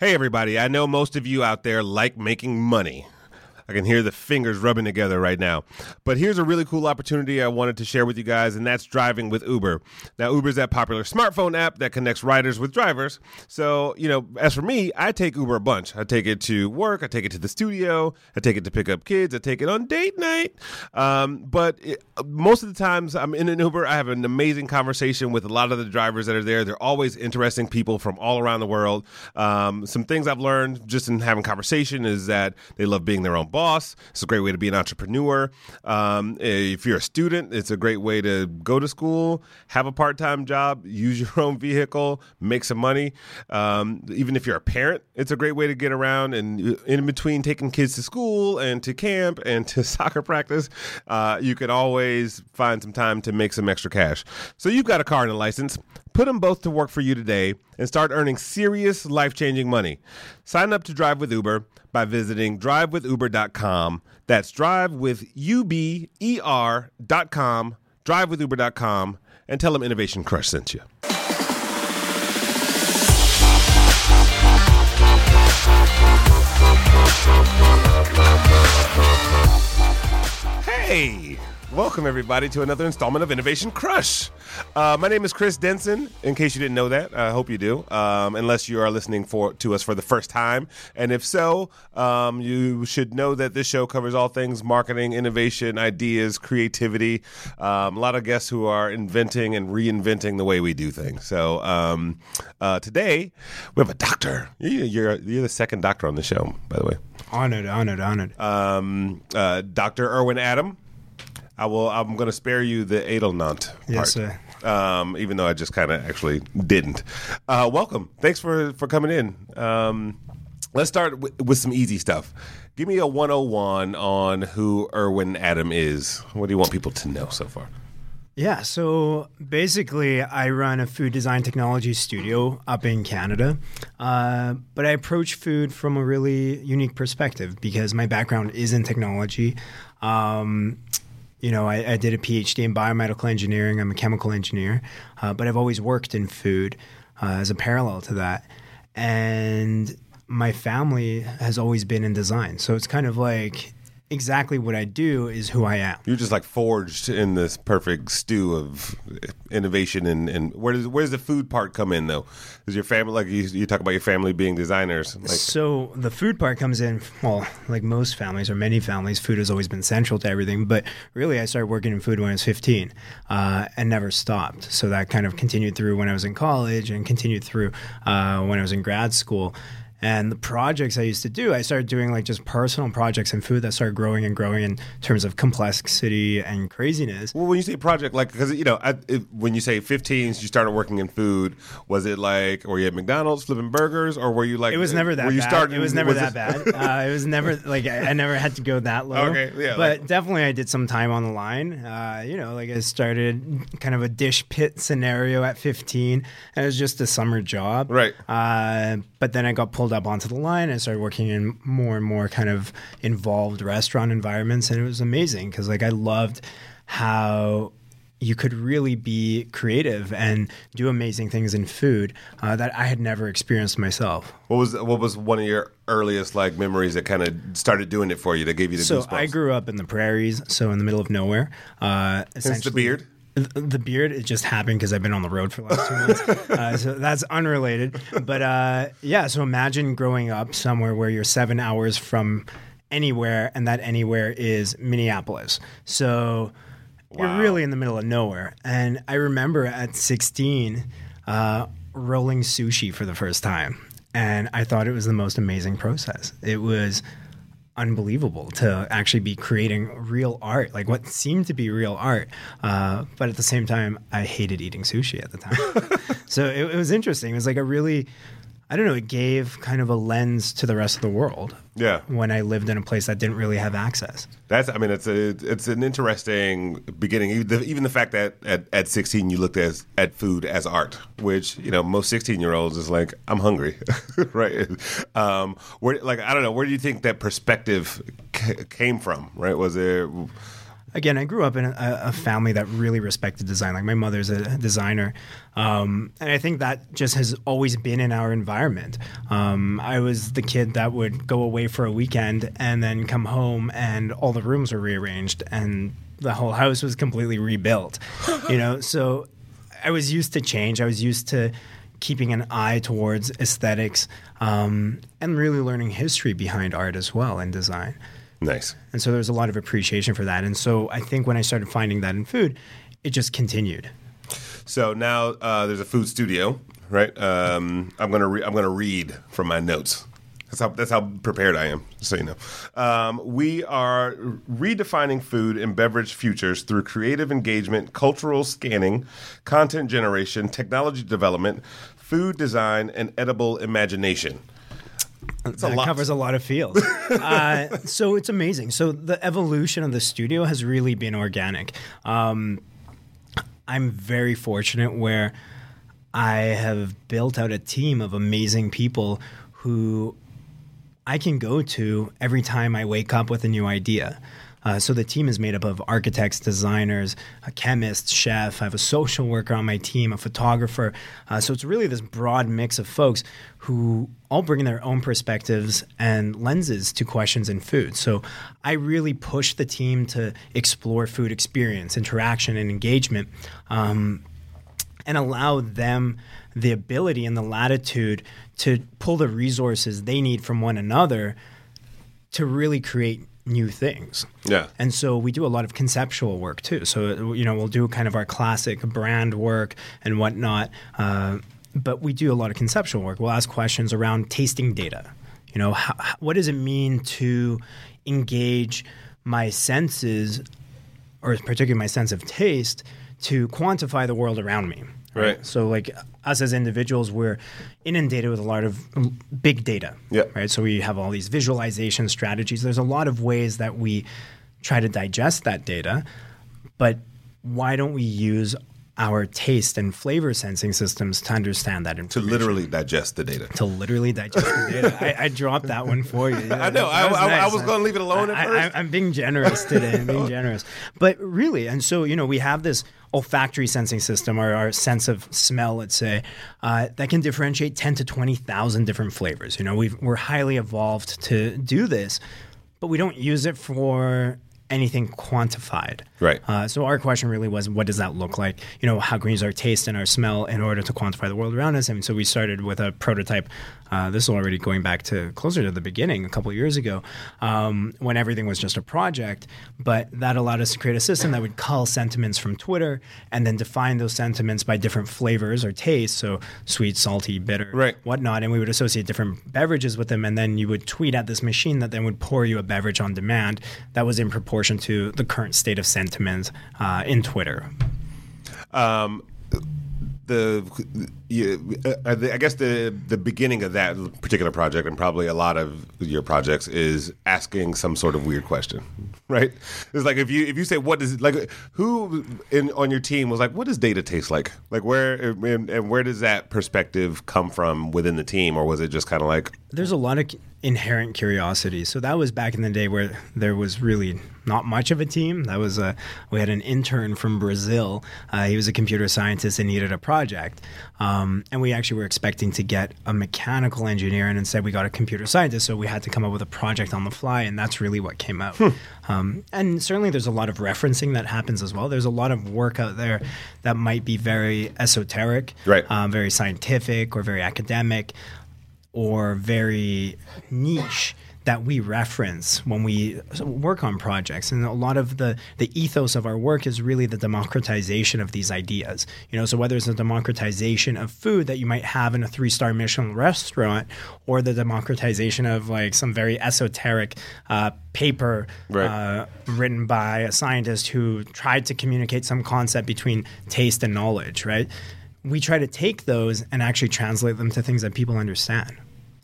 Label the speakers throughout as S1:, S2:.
S1: Hey, everybody. I know most of you out there like making money. I can hear the fingers rubbing together right now. But here's a really cool opportunity I wanted to share with you guys, and that's driving with Uber. Now, Uber is that popular smartphone app that connects riders with drivers. So, you know, as for me, I take Uber a bunch. I take it to work, I take it to the studio, I take it to pick up kids, I take it on date night. Um, but it, most of the times I'm in an Uber, I have an amazing conversation with a lot of the drivers that are there. They're always interesting people from all around the world. Um, some things I've learned just in having conversation is that they love being their own boss boss. It's a great way to be an entrepreneur. Um, if you're a student, it's a great way to go to school, have a part time job, use your own vehicle, make some money. Um, even if you're a parent, it's a great way to get around. And in between taking kids to school and to camp and to soccer practice, uh, you can always find some time to make some extra cash. So you've got a car and a license. Put them both to work for you today and start earning serious life changing money. Sign up to Drive with Uber by visiting drivewithuber.com. That's drivewithuber.com, drivewithuber.com, and tell them Innovation Crush sent you. Hey! Welcome, everybody, to another installment of Innovation Crush. Uh, my name is Chris Denson. In case you didn't know that, I hope you do. Um, unless you are listening for to us for the first time, and if so, um, you should know that this show covers all things marketing, innovation, ideas, creativity. Um, a lot of guests who are inventing and reinventing the way we do things. So um, uh, today we have a doctor. You're you're the second doctor on the show, by the way.
S2: Honored, honored, honored.
S1: Um, uh, Dr. Irwin Adam. I will. I'm going to spare you the Eydelnant part.
S2: Yes, sir.
S1: Um, even though I just kind of actually didn't. Uh, welcome. Thanks for for coming in. Um, let's start with, with some easy stuff. Give me a 101 on who Irwin Adam is. What do you want people to know so far?
S2: Yeah, so basically, I run a food design technology studio up in Canada, uh, but I approach food from a really unique perspective because my background is in technology. Um, you know, I, I, did a PhD in biomedical engineering. I'm a chemical engineer, uh, but I've always worked in food uh, as a parallel to that. And my family has always been in design. So it's kind of like exactly what I do is who I am.
S1: You're just like forged in this perfect stew of innovation and, and where does where does the food part come in though? Is your family like you, you talk about your family being designers? Like,
S2: so the food part comes in well, like most families or many families, food has always been central to everything. But really, I started working in food when I was 15 uh, and never stopped. So that kind of continued through when I was in college and continued through uh, when I was in grad school. And the projects I used to do, I started doing like just personal projects in food that started growing and growing in terms of complexity and craziness.
S1: Well, when you say project, like, because, you know, I, it, when you say 15s, you started working in food, was it like, were you at McDonald's flipping burgers or were you like,
S2: it was never that
S1: were you
S2: bad.
S1: Starting,
S2: it was never was that bad. Uh, it was never like, I, I, never had to go that low.
S1: Okay, yeah.
S2: But like, definitely I did some time on the line. Uh, you know, like I started kind of a dish pit scenario at 15 and it was just a summer job.
S1: Right.
S2: Uh, but then I got pulled up onto the line and started working in more and more kind of involved restaurant environments, and it was amazing because like I loved how you could really be creative and do amazing things in food uh, that I had never experienced myself.
S1: What was what was one of your earliest like memories that kind of started doing it for you that gave you the
S2: so
S1: goosebumps?
S2: I grew up in the prairies, so in the middle of nowhere. Uh,
S1: Hence the beard.
S2: The beard it just happened because I've been on the road for the last two months, uh, so that's unrelated. But uh, yeah, so imagine growing up somewhere where you're seven hours from anywhere, and that anywhere is Minneapolis. So wow. you're really in the middle of nowhere. And I remember at 16 uh, rolling sushi for the first time, and I thought it was the most amazing process. It was unbelievable to actually be creating real art, like what seemed to be real art. Uh, but at the same time, I hated eating sushi at the time. so it, it, was interesting. It was like a really I don't know, it gave kind of a lens to the rest of the world.
S1: Yeah.
S2: When I lived in a place that didn't really have access.
S1: That's, I mean, it's a, it's an interesting beginning. Even the fact that at, at 16 you looked as, at food as art, which, you know, most 16 year olds is like, I'm hungry, right? Um, where, like, I don't know, where do you think that perspective c- came from, right? Was there,
S2: again, I grew up in a, a, family that really respected design. Like my mother's a designer, um, and I think that just has always been in our environment. Um, I was the kid that would go away for a weekend and then come home, and all the rooms were rearranged, and the whole house was completely rebuilt. you know, so I was used to change. I was used to keeping an eye towards aesthetics um, and really learning history behind art as well and design.
S1: Nice.
S2: And so there's a lot of appreciation for that. And so I think when I started finding that in food, it just continued.
S1: So now uh, there's a food studio, right? Um, I'm gonna re- I'm gonna read from my notes. That's how that's how prepared I am. So you know, um, we are redefining food and beverage futures through creative engagement, cultural scanning, content generation, technology development, food design, and edible imagination.
S2: That's that a covers a lot of fields. uh, so it's amazing. So the evolution of the studio has really been organic. Um, I'm very fortunate where I have built out a team of amazing people who I can go to every time I wake up with a new idea. Uh, so the team is made up of architects, designers, a chemist, chef. I have a social worker on my team, a photographer. Uh, so it's really this broad mix of folks who all bring their own perspectives and lenses to questions in food. So I really push the team to explore food experience, interaction, and engagement. Um, and allow them the ability and the latitude to pull the resources they need from one another to really create new things.
S1: Yeah.
S2: And so we do a lot of conceptual work too. So, you know, we'll do kind of our classic brand work and whatnot. Uh, but we do a lot of conceptual work. We'll ask questions around tasting data. You know, how, what does it mean to engage my senses, or particularly my sense of taste, to quantify the world around me?
S1: Right.
S2: So, like us as individuals, we're inundated with a lot of big data.
S1: Yeah.
S2: Right. So we have all these visualization strategies. There's a lot of ways that we try to digest that data, but why don't we use our taste and flavor sensing systems to understand that information.
S1: To literally digest the data.
S2: To literally digest the data. I, I, dropped that one for you.
S1: I know. I was, I, nice. I was going to leave it alone at first.
S2: I, am being generous today. I'm being generous. But really, and so, you know, we have this olfactory sensing system or our sense of smell, let's say, uh, that can differentiate 10 to 20,000 different flavors. You know, we are highly evolved to do this, but we don't use it for anything quantified.
S1: Right.
S2: Uh, so our question really was, what does that look like? You know, how green is our taste and our smell in order to quantify the world around us? And so we started with a prototype. Uh, this is already going back to closer to the beginning, a couple years ago, um, when everything was just a project. But that allowed us to create a system that would cull sentiments from Twitter and then define those sentiments by different flavors or tastes, so sweet, salty, bitter,
S1: right.
S2: whatnot. And we would associate different beverages with them, and then you would tweet at this machine that then would pour you a beverage on demand that was in proportion to the current state of sentiment uh, in Twitter.
S1: Um, the uh, I guess the the beginning of that particular project and probably a lot of your projects is asking some sort of weird question, right? It's like if you if you say what does like who in on your team was like what does data taste like? Like where and, and where does that perspective come from within the team, or was it just kind of like
S2: there's a lot of inherent curiosity. So that was back in the day where there was really not much of a team. That was a we had an intern from Brazil. Uh, he was a computer scientist and needed a project, um, and we actually were expecting to get a mechanical engineer, and instead we got a computer scientist. So we had to come up with a project on the fly, and that's really what came out. Hmm. Um, and certainly there's a lot of referencing that happens as well. There's a lot of work out there that might be very esoteric,
S1: right.
S2: um, very scientific, or very academic or very niche that we reference when we work on projects and a lot of the the ethos of our work is really the democratization of these ideas you know so whether it's a democratization of food that you might have in a three star michelin restaurant or the democratization of like some very esoteric uh, paper
S1: right.
S2: uh, written by a scientist who tried to communicate some concept between taste and knowledge right we try to take those and actually translate them to things that people understand.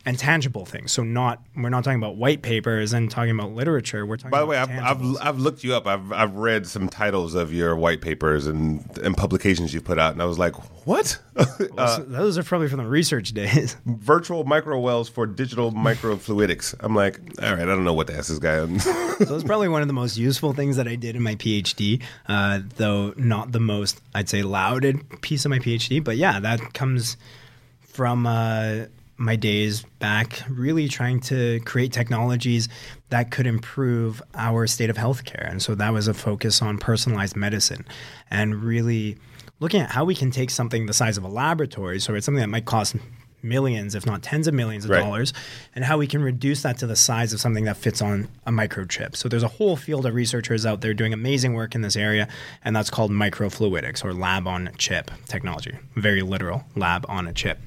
S2: And tangible things. So not we're not talking about white papers and talking about literature. We're talking.
S1: By the way, I've, I've. I've looked you up. I've I've read some titles of your white papers and and publications you put out, and I was like, what? uh,
S2: those are probably from the research days.
S1: virtual microwells for digital microfluidics. I'm like, all right, I don't know what to ask this guy.
S2: so it's probably one of the most useful things that I did in my PhD, uh, though not the most, I'd say, lauded piece of my PhD. But yeah, that comes from uh, my days back, really trying to create technologies that could improve our state of healthcare. And so that was a focus on personalized medicine and really looking at how we can take something the size of a laboratory, so it's something that might cost millions, if not tens of millions of
S1: Right.
S2: dollars, and how we can reduce that to the size of something that fits on a microchip. So there's a whole field of researchers out there doing amazing work in this area, and that's called microfluidics or lab on chip technology. Very literal, lab on a chip.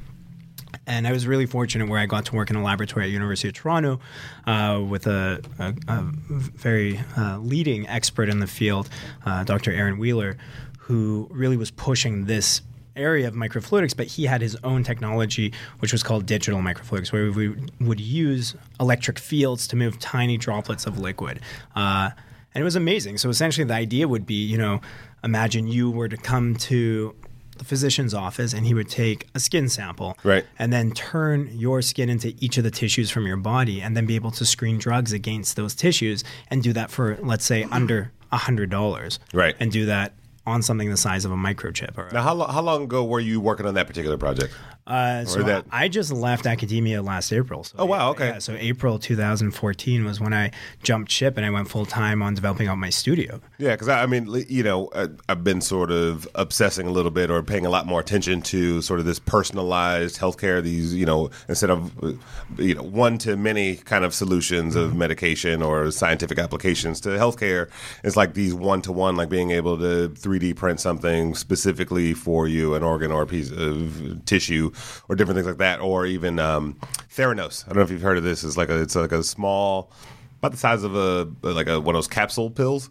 S2: And I was really fortunate where I got to work in a laboratory at University of Toronto uh, with a, a, a very uh, leading expert in the field, uh, Dr. Aaron Wheeler, who really was pushing this area of microfluidics, but he had his own technology, which was called digital microfluidics, where we would use electric fields to move tiny droplets of liquid. Uh, and it was amazing. So essentially, the idea would be, you know, imagine you were to come to the physician's office and he would take a skin sample
S1: Right.
S2: and then turn your skin into each of the tissues from your body and then be able to screen drugs against those tissues and do that for let's say under a hundred dollars
S1: Right.
S2: and do that on something the size of a microchip or
S1: now, how, lo- how long ago were you working on that particular project?
S2: Uh, so
S1: that-
S2: I just left academia last April. So
S1: Oh, wow, okay.
S2: Yeah, so April 2014 was when I jumped ship and I went full time on developing out my studio.
S1: Yeah, because I, I mean, you know, I, I've been sort of obsessing a little bit or paying a lot more attention to sort of this personalized healthcare. These, you know, instead of uh, you know one to many kind of solutions of medication or scientific applications to healthcare, it's like these one to one, like being able to 3D print something specifically for you, an organ or a piece of tissue, or different things like that, or even um, Theranos. I don't know if you've heard of this. It's like a, it's like a small about the size of a like a one of those capsule pills,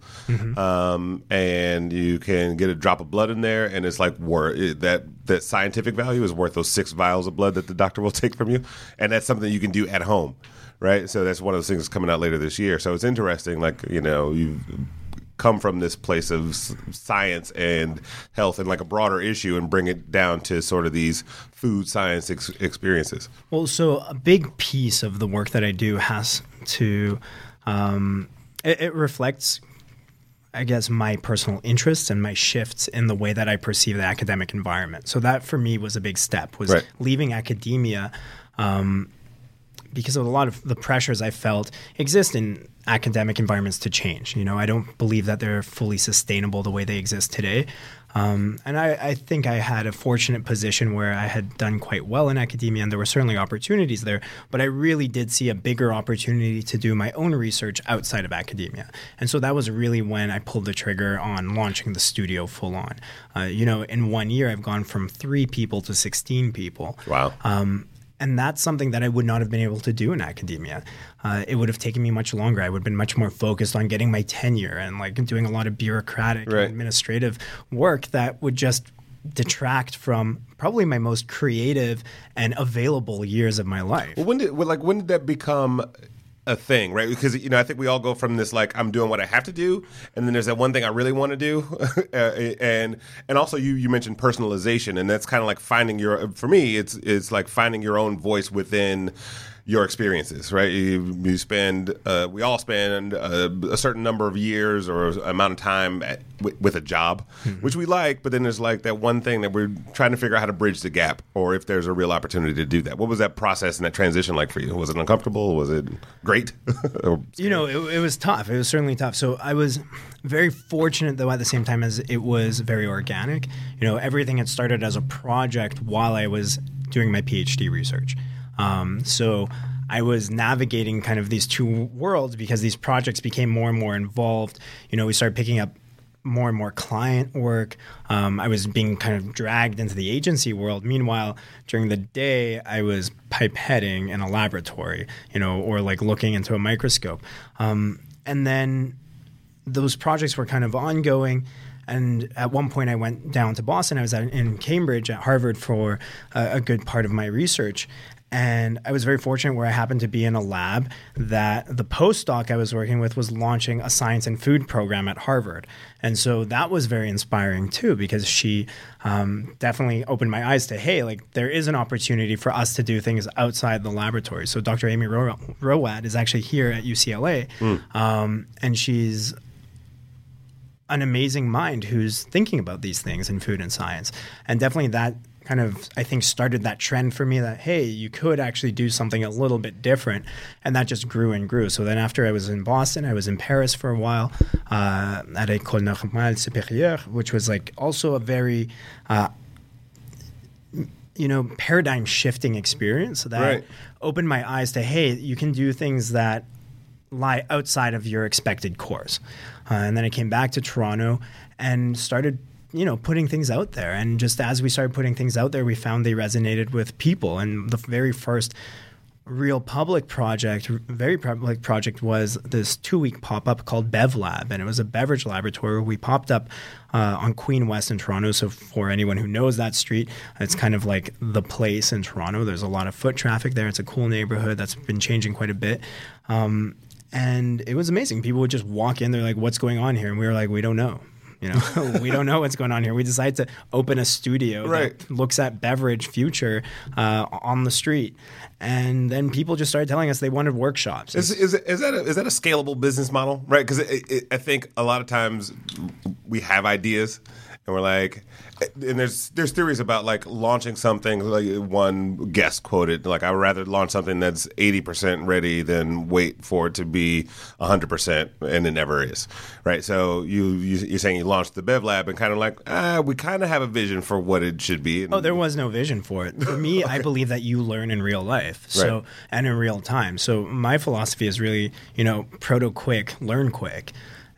S1: um, and you can get a drop of blood in there, and it's like worth it, that that scientific value is worth those six vials of blood that the doctor will take from you, and that's something you can do at home, right? So that's one of those things that's coming out later this year. So it's interesting, like you know you come from this place of science and health and like a broader issue and bring it down to sort of these food science ex- experiences.
S2: Well, so a big piece of the work that I do has to, um, it, it reflects, I guess, my personal interests and my shifts in the way that I perceive the academic environment. So that for me was a big step, was
S1: Right.
S2: leaving academia. Um, because of a lot of the pressures I felt exist in academic environments to change. You know, I don't believe that they're fully sustainable the way they exist today. Um, and I, I think I had a fortunate position where I had done quite well in academia, and there were certainly opportunities there. But I really did see a bigger opportunity to do my own research outside of academia. And so that was really when I pulled the trigger on launching the studio full on. Uh, you know, in one year, I've gone from three people to 16 people.
S1: Wow.
S2: Um, and that's something that I would not have been able to do in academia. Uh, it would have taken me much longer. I would have been much more focused on getting my tenure and like doing a lot of bureaucratic
S1: Right.
S2: and administrative work that would just detract from probably my most creative and available years of my life.
S1: Well, when did well, like when did that become a thing, right? Because you know, I think we all go from this like I'm doing what I have to do, and then there's that one thing I really want to do, uh, and and also you you mentioned personalization, and that's kind of like finding your for me it's it's like finding your own voice within your experiences, right? You, you spend, uh, we all spend uh, a certain number of years or amount of time at, with, with a job, which we like, but then there's like that one thing that we're trying to figure out how to bridge the gap, or if there's a real opportunity to do that. What was that process and that transition like for you? Was it uncomfortable? Was it great?
S2: You know, it, it was tough. It was certainly tough. So I was very fortunate, though, at the same time as it was very organic. You know, everything had started as a project while I was doing my PhD research. Um, so I was navigating kind of these two worlds because these projects became more and more involved. You know, we started picking up more and more client work. Um, I was being kind of dragged into the agency world. Meanwhile, during the day, I was pipetting in a laboratory, you know, or like looking into a microscope. Um, and then those projects were kind of ongoing. And at one point, I went down to Boston. I was at, in Cambridge at Harvard for a, a good part of my research. And I was very fortunate where I happened to be in a lab that the postdoc I was working with was launching a science and food program at Harvard. And so that was very inspiring too, because she um, definitely opened my eyes to hey, like there is an opportunity for us to do things outside the laboratory. So Dr. Amy Ro- Rowat is actually here at UCLA, um, and she's an amazing mind who's thinking about these things in food and science. And definitely that kind of I think started that trend for me that hey, you could actually do something a little bit different, and that just grew and grew. So then after I was in Boston, I was in Paris for a while uh, at École Normale Supérieure, which was like also a very uh, you know paradigm shifting experience that
S1: Right.
S2: opened my eyes to hey, you can do things that lie outside of your expected course. Uh, and then I came back to Toronto and started, you know, putting things out there. And just as we started putting things out there, we found they resonated with people. And the very first real public project, very public project was this two week pop up called Bev Lab. And it was a beverage laboratory. We popped up uh, on Queen West in Toronto. So, for anyone who knows that street, it's kind of like the place in Toronto. There's a lot of foot traffic there. It's a cool neighborhood that's been changing quite a bit. Um, and it was amazing. People would just walk in. They're like, "What's going on here?" And we were like, "We don't know." You know, we don't know what's going on here. We decided to open a studio
S1: Right.
S2: that looks at beverage future uh, on the street, and then people just started telling us they wanted workshops.
S1: Is, is, is that a, is that a scalable business model, right? Because I think a lot of times we have ideas and we're like, and there's there's theories about like launching something. Like one guest quoted, like I would rather launch something that's eighty percent ready than wait for it to be hundred percent, and it never is, right? So you, you you're saying you launched the Bev Lab and kind of like, ah, we kind of have a vision for what it should be. And
S2: Oh, there was no vision for it. For me, I believe that you learn in real life, so
S1: Right.
S2: and in real time. So my philosophy is really, you know, proto quick, learn quick,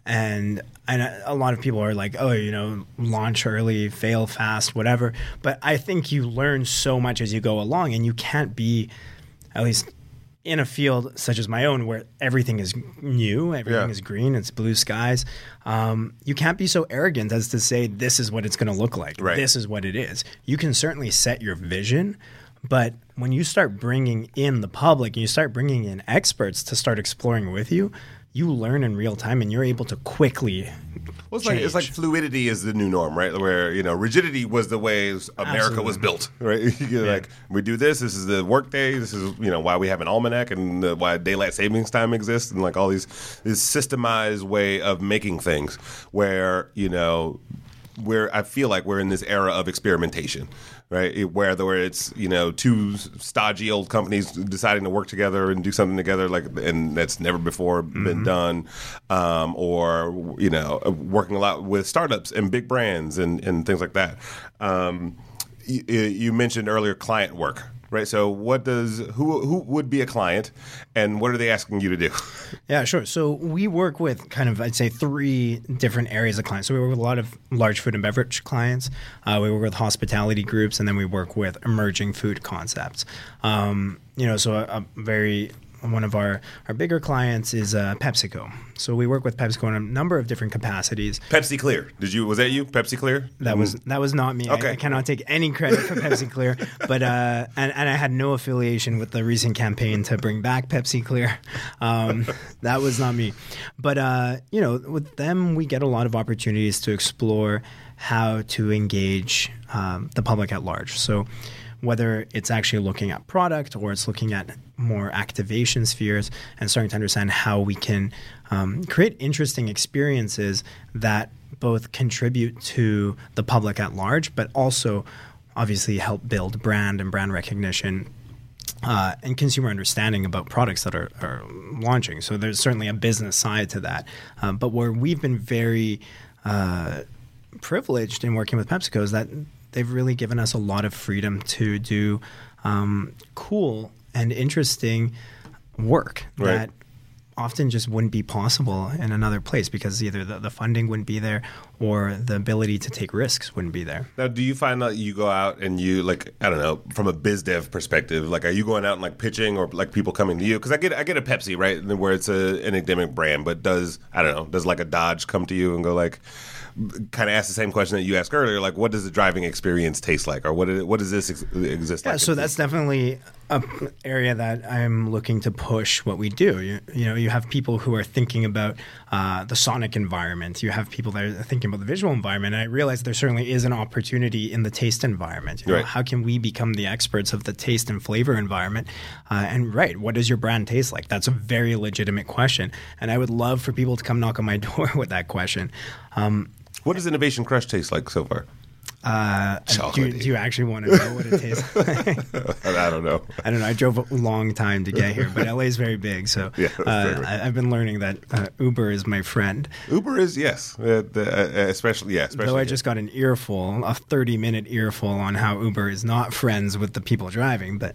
S2: and and a lot of people are like, oh, you know, launch early, fail fast, whatever. But I think you learn so much as you go along, and you can't be, at least in a field such as my own where everything is new, everything
S1: Yeah.
S2: is green, it's blue skies. Um, you can't be so arrogant as to say this is what it's going to look like.
S1: Right.
S2: This is what it is. You can certainly set your vision, but when you start bringing in the public and you start bringing in experts to start exploring with you, you learn in real time and you're able to quickly.
S1: Well, it's like it's like fluidity is the new norm, right? Where you know rigidity was the way America was built, right? You're Like we do this. This is the workday. This is you know why we have an almanac and uh, why daylight savings time exists, and like all these this systemized way of making things. Where you know where I feel like we're in this era of experimentation, right? It- Where the- where it's you know two stodgy old companies deciding to work together and do something together, like and that's never before been done, um, or you know working a lot with startups and big brands and and things like that. Um, you, you mentioned earlier client work. Right. So, what does who who would be a client, and what are they asking you to do?
S2: Yeah, sure. So we work with kind of, I'd say, three different areas of clients. So we work with a lot of large food and beverage clients. Uh, we work with hospitality groups, and then we work with emerging food concepts. Um, you know, so a, a very one of our, our bigger clients is uh, PepsiCo. So we work with PepsiCo in a number of different capacities.
S1: Pepsi Clear. Did you? Was that you? Pepsi Clear.
S2: That was that was not me. I-
S1: Okay.
S2: I, cannot take any credit for Pepsi Clear, but uh, and and I had no affiliation with the recent campaign to bring back Pepsi Clear. Um, that was not me. But uh, you know, with them, we get a lot of opportunities to explore how to engage um, the public at large. So whether it's actually looking at product or it's looking at more activation spheres and starting to understand how we can um, create interesting experiences that both contribute to the public at large, but also obviously help build brand and brand recognition uh, and consumer understanding about products that are, are launching. So there's certainly a business side to that. Um, but where we've been very uh, privileged in working with PepsiCo is that they've really given us a lot of freedom to do um, cool and interesting work
S1: Right.
S2: that often just wouldn't be possible in another place because either the, the funding wouldn't be there or the ability to take risks wouldn't be there.
S1: Now, do you find that you go out and you like I don't know from a biz dev perspective, like are you going out and like pitching or like people coming to you? Because I get I get a Pepsi right where it's a, an endemic brand, but does I don't know does like a Dodge come to you and go like, kind of ask the same question that you asked earlier, like what does the driving experience taste like, or what what does this ex- exist
S2: yeah,
S1: like?
S2: so that's definitely a area that I'm looking to push what we do. You, you know, you have people who are thinking about uh, the sonic environment. You have people that are thinking about the visual environment. And I realize there certainly is an opportunity in the taste environment. You know,
S1: Right.
S2: How can we become the experts of the taste and flavor environment? Uh, and right, what does your brand taste like? That's a very legitimate question. And I would love for people to come knock on my door with that question. Um,
S1: what does Innovation Crush taste like so far?
S2: uh, do, you, do you actually want to know what it tastes like?
S1: I don't know.
S2: I don't know. I drove a long time to get here, but LA is very big, so
S1: Yeah,
S2: uh. I, I've been learning that uh, Uber is my friend.
S1: Uber is yes, uh, the, uh, especially yeah, especially
S2: Though I just got an earful, a thirty-minute earful on how Uber is not friends with the people driving, but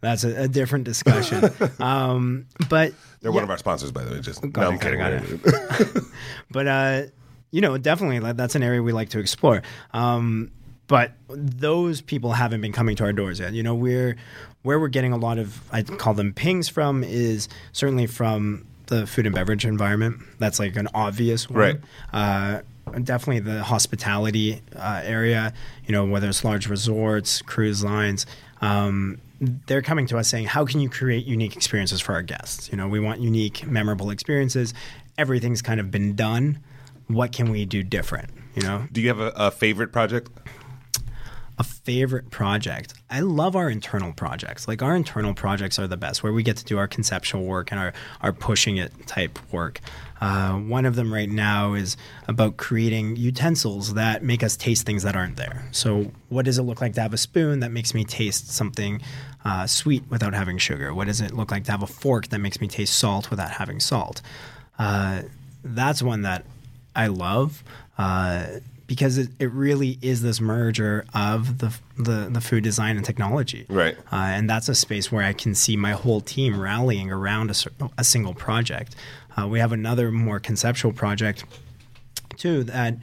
S2: that's a, a different discussion. um, but
S1: they're one of our sponsors, by the way. Just
S2: Got
S1: no,
S2: it,
S1: I'm
S2: got it,
S1: kidding.
S2: got but uh, you know, definitely that's an area we like to explore. Um, but those people haven't been coming to our doors yet. You know, we're where we're getting a lot of I call them pings from is certainly from the food and beverage environment. That's like an obvious one.
S1: Right.
S2: Uh, definitely the hospitality uh, area. You know, whether it's large resorts, cruise lines. Um, they're coming to us saying, "How can you create unique experiences for our guests? You know, we want unique, memorable experiences. Everything's kind of been done. What can we do different? You know,
S1: Do you have a, a favorite project?
S2: a favorite project. I love our internal projects. Like our internal projects are the best, where we get to do our conceptual work and our, our pushing it type work. Uh, one of them right now is about creating utensils that make us taste things that aren't there. So, what does it look like to have a spoon that makes me taste something uh, sweet without having sugar? What does it look like to have a fork that makes me taste salt without having salt? Uh, that's one that I love uh, because it, it really is this merger of the, the the food design and technology.
S1: Right.
S2: Uh, and that's a space where I can see my whole team rallying around a, a single project. Uh, we have another more conceptual project too that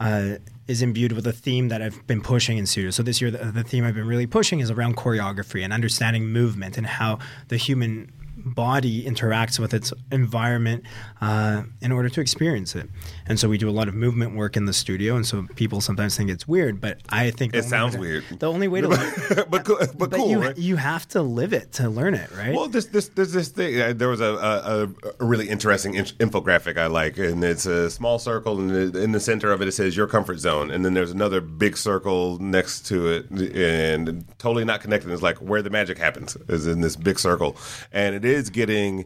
S2: uh, is imbued with a theme that I've been pushing in studio. So this year, the, the theme I've been really pushing is around choreography and understanding movement and how the human body interacts with its environment uh, in order to experience it. And so we do a lot of movement work in the studio. And so people sometimes think it's weird, but I think
S1: It sounds
S2: to-
S1: weird.
S2: The only way to learn,
S1: but cool, but,
S2: but
S1: cool.
S2: you
S1: right?
S2: you have to live it to learn it, right?
S1: Well, this this there's this thing. Uh, there was a, a, a really interesting in- infographic I like, and it's a small circle, and in the center of it it says your comfort zone, and then there's another big circle next to it, and totally not connected. It's like where the magic happens is in this big circle, and it is getting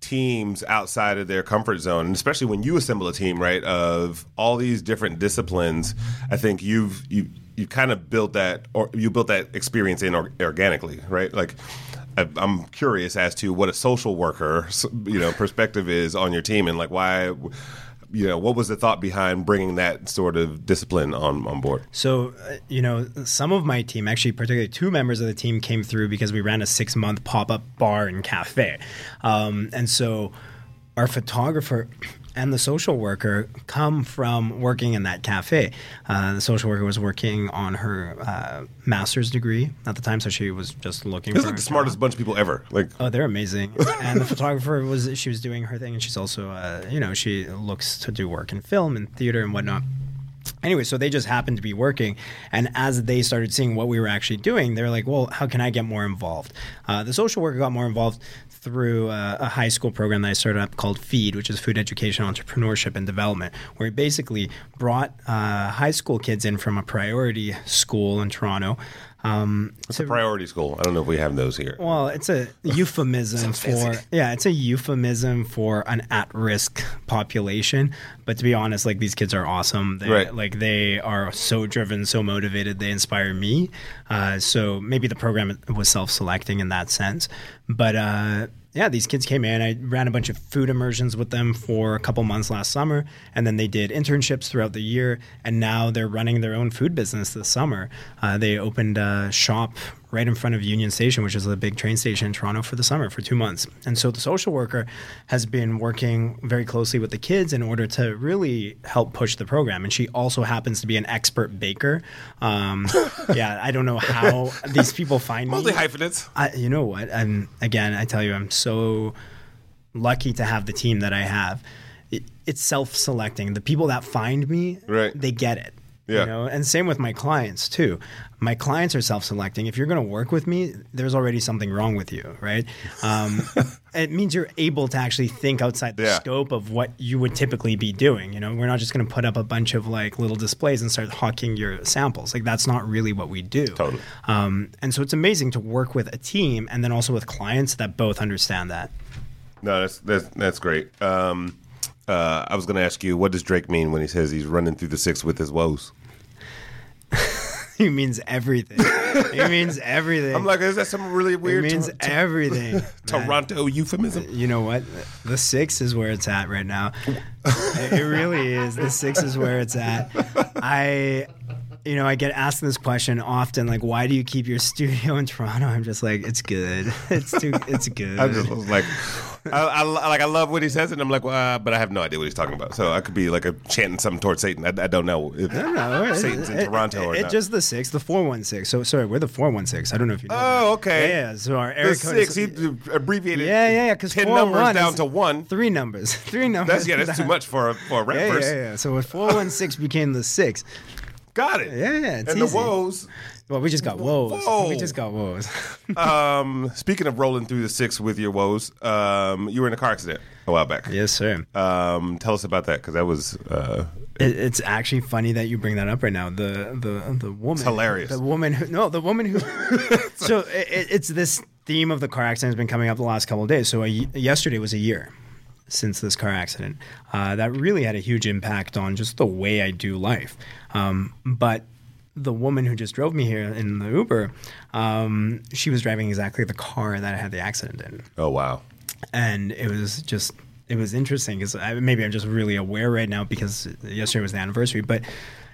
S1: teams outside of their comfort zone and especially when you assemble a team right of all these different disciplines i think you've you you kind of built that or you built that experience in or, organically right? Like I- I'm curious as to what a social worker, you know, perspective is on your team, and like why, you know, what was the thought behind bringing that sort of discipline on on board?
S2: So, uh, you know, some of my team, actually, particularly two members of the team, came through because we ran a six month pop up bar and cafe. Um, and so our photographer and the social worker come from working in that cafe. Uh, the social worker was working on her uh, master's degree at the time, so she was just looking
S1: It's
S2: for
S1: like the
S2: job.
S1: smartest bunch of people ever. Like,
S2: Oh, they're amazing. and the photographer was she was doing her thing, and she's also uh, you know she looks to do work in film and theater and whatnot. Anyway, so they just happened to be working, and as they started seeing what we were actually doing, they were like, "Well, how can I get more involved?" Uh, the social worker got more involved through uh, a high school program that I started up called FEED, which is Food Education, Entrepreneurship, and Development, where he basically brought uh, high school kids in from a priority school in Toronto. Um,
S1: it's a priority school. I don't know if we have those here.
S2: well, it's a euphemism for yeah, it's a euphemism for an at-risk population. But to be honest, like these kids are awesome. They,
S1: Right.
S2: Like they are so driven, so motivated. They inspire me. Uh, so maybe the program was self-selecting in that sense. But uh, yeah, these kids came in. I ran a bunch of food immersions with them for a couple months last summer, and then they did internships throughout the year. And now they're running their own food business this summer. Uh, they opened a shop right in front of Union Station, which is a big train station in Toronto, for the summer for two months. And so the social worker has been working very closely with the kids in order to really help push the program. And she also happens to be an expert baker. Um, yeah, I don't know how these people find me.
S1: Multi hyphenates.
S2: You know what? I'm again. I tell you, I'm so lucky to have the team that I have. it, it's self-selecting. The people that find me,
S1: Right.
S2: they get it.
S1: Yeah.
S2: You know, and same with my clients too. My clients are self-selecting. If you're going to work with me, there's already something wrong with you, right? Um, it means you're able to actually think outside the
S1: Yeah.
S2: scope of what you would typically be doing. You know, we're not just going to put up a bunch of like little displays and start hawking your samples. Like that's not really what we do.
S1: Totally.
S2: Um, and so it's amazing to work with a team and then also with clients that both understand that.
S1: No, that's that's that's great. Um, uh, I was going to ask you, what does Drake mean when he says he's running through the six with his woes?
S2: He means everything. he means everything.
S1: I'm like, is that some really weird?
S2: it means
S1: Tor-
S2: everything.
S1: Toronto euphemism?
S2: You know what? The six is where it's at right now. it it really is. The six is where it's at. I, you know, I get asked this question often, like, why do you keep your studio in Toronto? I'm just like, it's good. It's too. It's good.
S1: I just was like, I, I like I love what he says, and I'm like, well, uh, but I have no idea what he's talking about. So I could be like a chanting something towards Satan. I, I don't know if
S2: I don't know.
S1: Satan's in Toronto or
S2: it,
S1: not.
S2: just the six, the four one six. So sorry, we're the four one six. I don't know if you know.
S1: Oh,
S2: that.
S1: okay.
S2: Yeah, yeah. So our
S1: the
S2: code
S1: six,
S2: is,
S1: he abbreviated.
S2: Yeah, yeah, yeah. Because
S1: ten numbers down to one.
S2: Three numbers. Three numbers.
S1: That's yeah, that's too much for a, for a rap
S2: Yeah,
S1: verse.
S2: yeah, yeah. So with four one six became the six.
S1: Got it.
S2: Yeah, yeah. It's
S1: and
S2: easy.
S1: the woes.
S2: Well, we just got woes.
S1: Whoa.
S2: We just got woes.
S1: Um, speaking of rolling through the six with your woes, um, you were in a car accident a while back.
S2: yes, sir.
S1: Um, tell us about that because that was uh,
S2: It, it's actually funny that you bring that up right now. The the the woman.
S1: hilarious.
S2: The woman who no, the woman who. so it, it's this theme of the car accident has been coming up the last couple of days. So a, yesterday was a year since this car accident. Uh, that really had a huge impact on just the way I do life. Um, but the woman who just drove me here in the Uber, um, she was driving exactly the car that I had the accident in
S1: oh wow.
S2: and it was just it was interesting because maybe I'm just really aware right now because yesterday was the anniversary, but.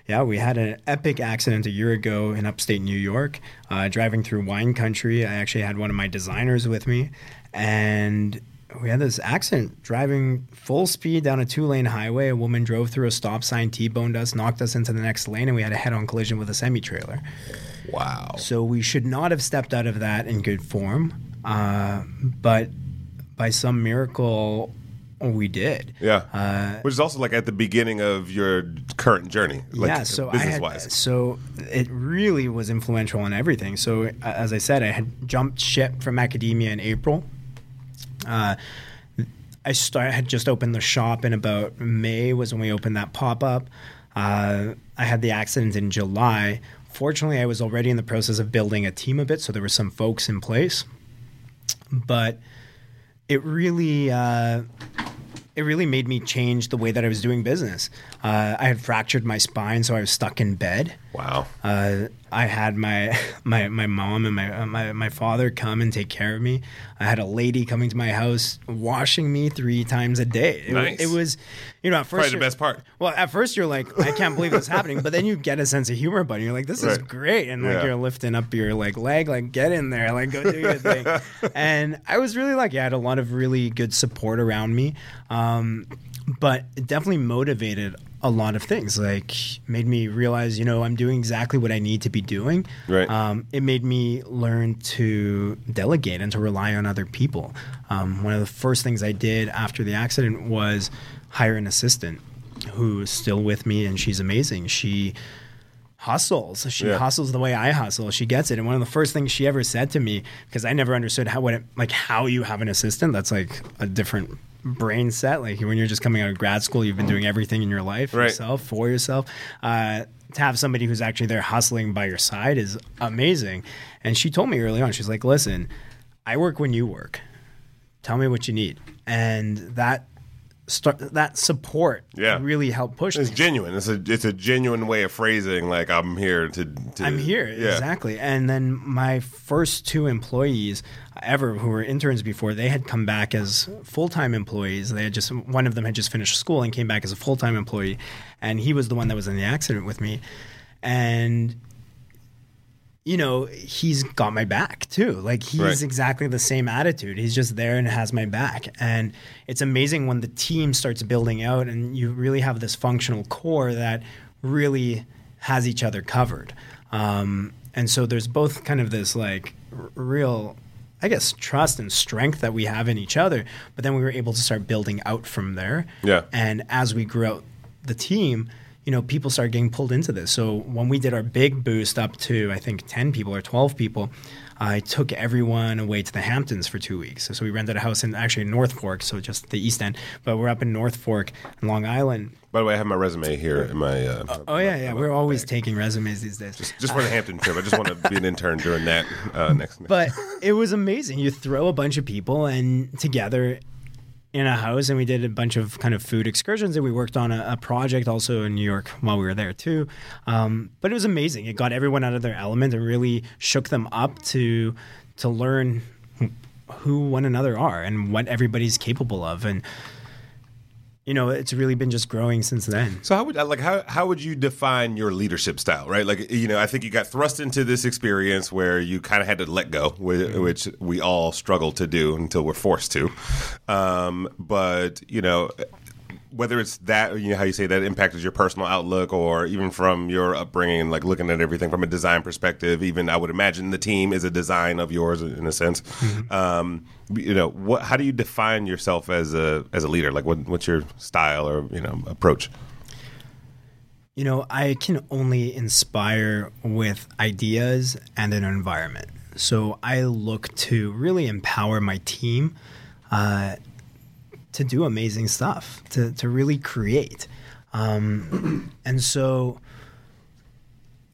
S2: Yeah, we had an epic accident a year ago in upstate New York, uh, driving through wine country. I actually had one of my designers with me, and we had this accident driving full speed down a two lane highway. A woman drove through a stop sign, T boned us, knocked us into the next lane, and we had a head on collision with a semi trailer.
S1: Wow.
S2: So we should not have stepped out of that in good form. Uh, but by some miracle, we did.
S1: Yeah.
S2: Uh,
S1: Which is also like at the beginning of your current journey, like
S2: yeah, so I
S1: business
S2: had,
S1: wise.
S2: so it really was influential on everything. So as I said, I had jumped ship from academia in April. Uh, I start, had just opened the shop in about May was when we opened that pop up. Uh, I had the accident in July. Fortunately, I was already in the process of building a team a bit, so there were some folks in place. But it really uh, it really made me change the way that I was doing business. Uh, I had fractured my spine, so I was stuck in bed.
S1: wow.
S2: Uh, I had my my my mom and my, uh, my my father come and take care of me. I had a lady coming to my house washing me three times a day. It,
S1: Nice.
S2: it was, you know, at first
S1: Probably the best part.
S2: Well, at first you're like, I can't believe this is happening, but then you get a sense of humor about it. You're like, this is
S1: Right.
S2: great, and like
S1: Yeah.
S2: you're lifting up your like leg, like get in there, like go do your thing. and I was really lucky. I had a lot of really good support around me, um, but it definitely motivated a lot of things. Like made me realize, you know, I'm doing exactly what I need to be doing.
S1: Right.
S2: Um, it made me learn to delegate and to rely on other people. Um, one of the first things I did after the accident was hire an assistant who's still with me, and she's amazing. She hustles. She
S1: Yeah.
S2: hustles the way I hustle. She gets it. And one of the first things she ever said to me, because I never understood how what it, like how you have an assistant. That's like a different brain set. Like when you're just coming out of grad school, you've been doing everything in your life
S1: Right.
S2: yourself for yourself. Uh, to have somebody who's actually there hustling by your side is amazing. And she told me early on, she's like, "Listen, I work when you work. Tell me what you need." And that start that support
S1: Yeah.
S2: really helped push
S1: It's
S2: me.
S1: genuine. It's a it's a genuine way of phrasing like I'm here to. to
S2: I'm here
S1: Yeah.
S2: exactly. And then my first two employees ever who were interns before, they had come back as full time employees. They had just one of them had just finished school and came back as a full time employee, and he was the one that was in the accident with me, and. You know, he's got my back too. Like he's
S1: Right.
S2: exactly the same attitude. He's just there and has my back. And it's amazing when the team starts building out and you really have this functional core that really has each other covered. Um, and so there's both kind of this like r- real I guess trust and strength that we have in each other. But then we were able to start building out from there.
S1: Yeah.
S2: And as we grew out the team, you know, people started getting pulled into this. So when we did our big boost up to I think ten people or twelve people, I took everyone away to the Hamptons for two weeks. So, so we rented a house in actually North Fork, so just the East End. But we're up in North Fork, Long Island.
S1: By the way, I have my resume here in my. Uh,
S2: Oh yeah, yeah. We're always taking resumes these days.
S1: just for the Hampton trip. I just want to be an intern during that uh, next.
S2: but it was amazing. You throw a bunch of people and together in a house, and we did a bunch of kind of food excursions, and we worked on a, a project also in New York while we were there too. Um, but it was amazing. It got everyone out of their element and really shook them up to to learn who one another are and what everybody's capable of, and you know, it's really been just growing since then.
S1: So how would like how how would you define your leadership style, right? Like you know, I think you got thrust into this experience where you kind of had to let go, whi- which we all struggle to do until we're forced to. Um, but you know, whether it's that you know how you say that impacted your personal outlook, or even from your upbringing, like looking at everything from a design perspective. Even I would imagine the team is a design of yours in a sense. Um, you know, what? How do you define yourself as a as a leader? Like, what, what's your style or you know approach?
S2: You know, I can only inspire with ideas and an environment. So I look to really empower my team uh, to do amazing stuff, to, to really create. Um, and so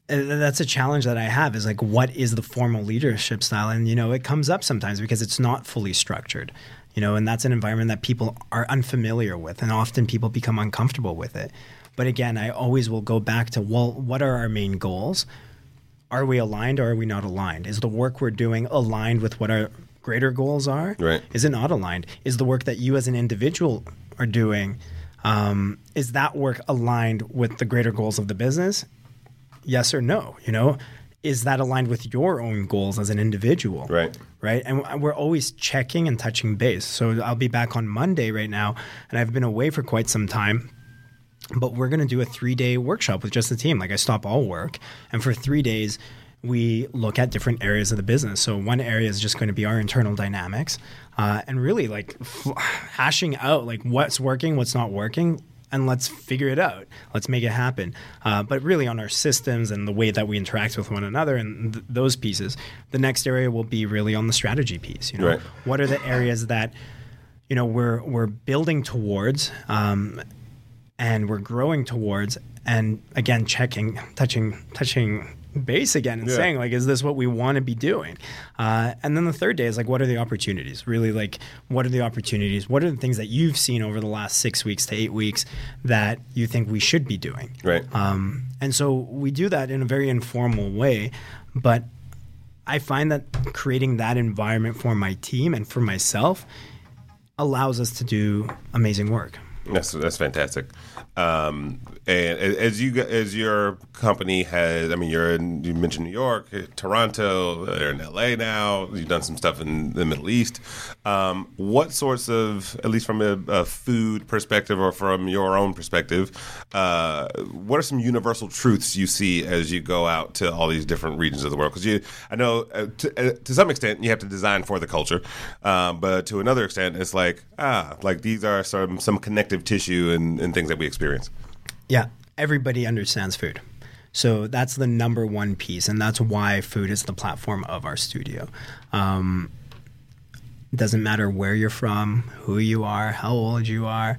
S2: that's a challenge that I have is like, what is the formal leadership style? And, you know, it comes up sometimes because it's not fully structured, you know, and that's an environment that people are unfamiliar with. And often people become uncomfortable with it. But again, I always will go back to, well, what are our main goals? Are we aligned or are we not aligned? Is the work we're doing aligned with what our greater goals are?
S1: Right.
S2: Is it not aligned? Is the work that you as an individual are doing, um, is that work aligned with the greater goals of the business? Yes or no? You know, is that aligned with your own goals as an individual?
S1: Right.
S2: Right. And we're always checking and touching base. So I'll be back on Monday right now, and I've been away for quite some time. But we're going to do a three day workshop with just the team. Like I stop all work, and for three days, we look at different areas of the business. So one area is just going to be our internal dynamics, uh, and really like f- hashing out like what's working, what's not working, and let's figure it out. Let's make it happen. Uh, but really on our systems and the way that we interact with one another and th- those pieces. The next area will be really on the strategy piece. You know,
S1: Right.
S2: what are the areas that you know we're we're building towards. Um, and we're growing towards and again checking touching touching base again and
S1: Yeah.
S2: saying like is this what we want to be doing uh, and then the third day is like what are the opportunities really like what are the opportunities what are the things that you've seen over the last six weeks to eight weeks that you think we should be doing
S1: Right.
S2: um, and so we do that in a very informal way but i find that creating that environment for my team and for myself allows us to do amazing work
S1: That's that's fantastic. Um, and as you as your company has, I mean, you're in, you mentioned New York, uh, Toronto, they're in LA now. You've done some stuff in the Middle East. Um, what sorts of, at least from a, a food perspective or from your own perspective, uh, what are some universal truths you see as you go out to all these different regions of the world? Because you, I know, uh, to, uh, to some extent, you have to design for the culture, um, but to another extent, it's like ah, like these are some some connective tissue and, and things that we experience.
S2: Yeah, everybody understands food. So that's the number one piece, and that's why food is the platform of our studio. Um, doesn't matter where you're from, who you are, how old you are,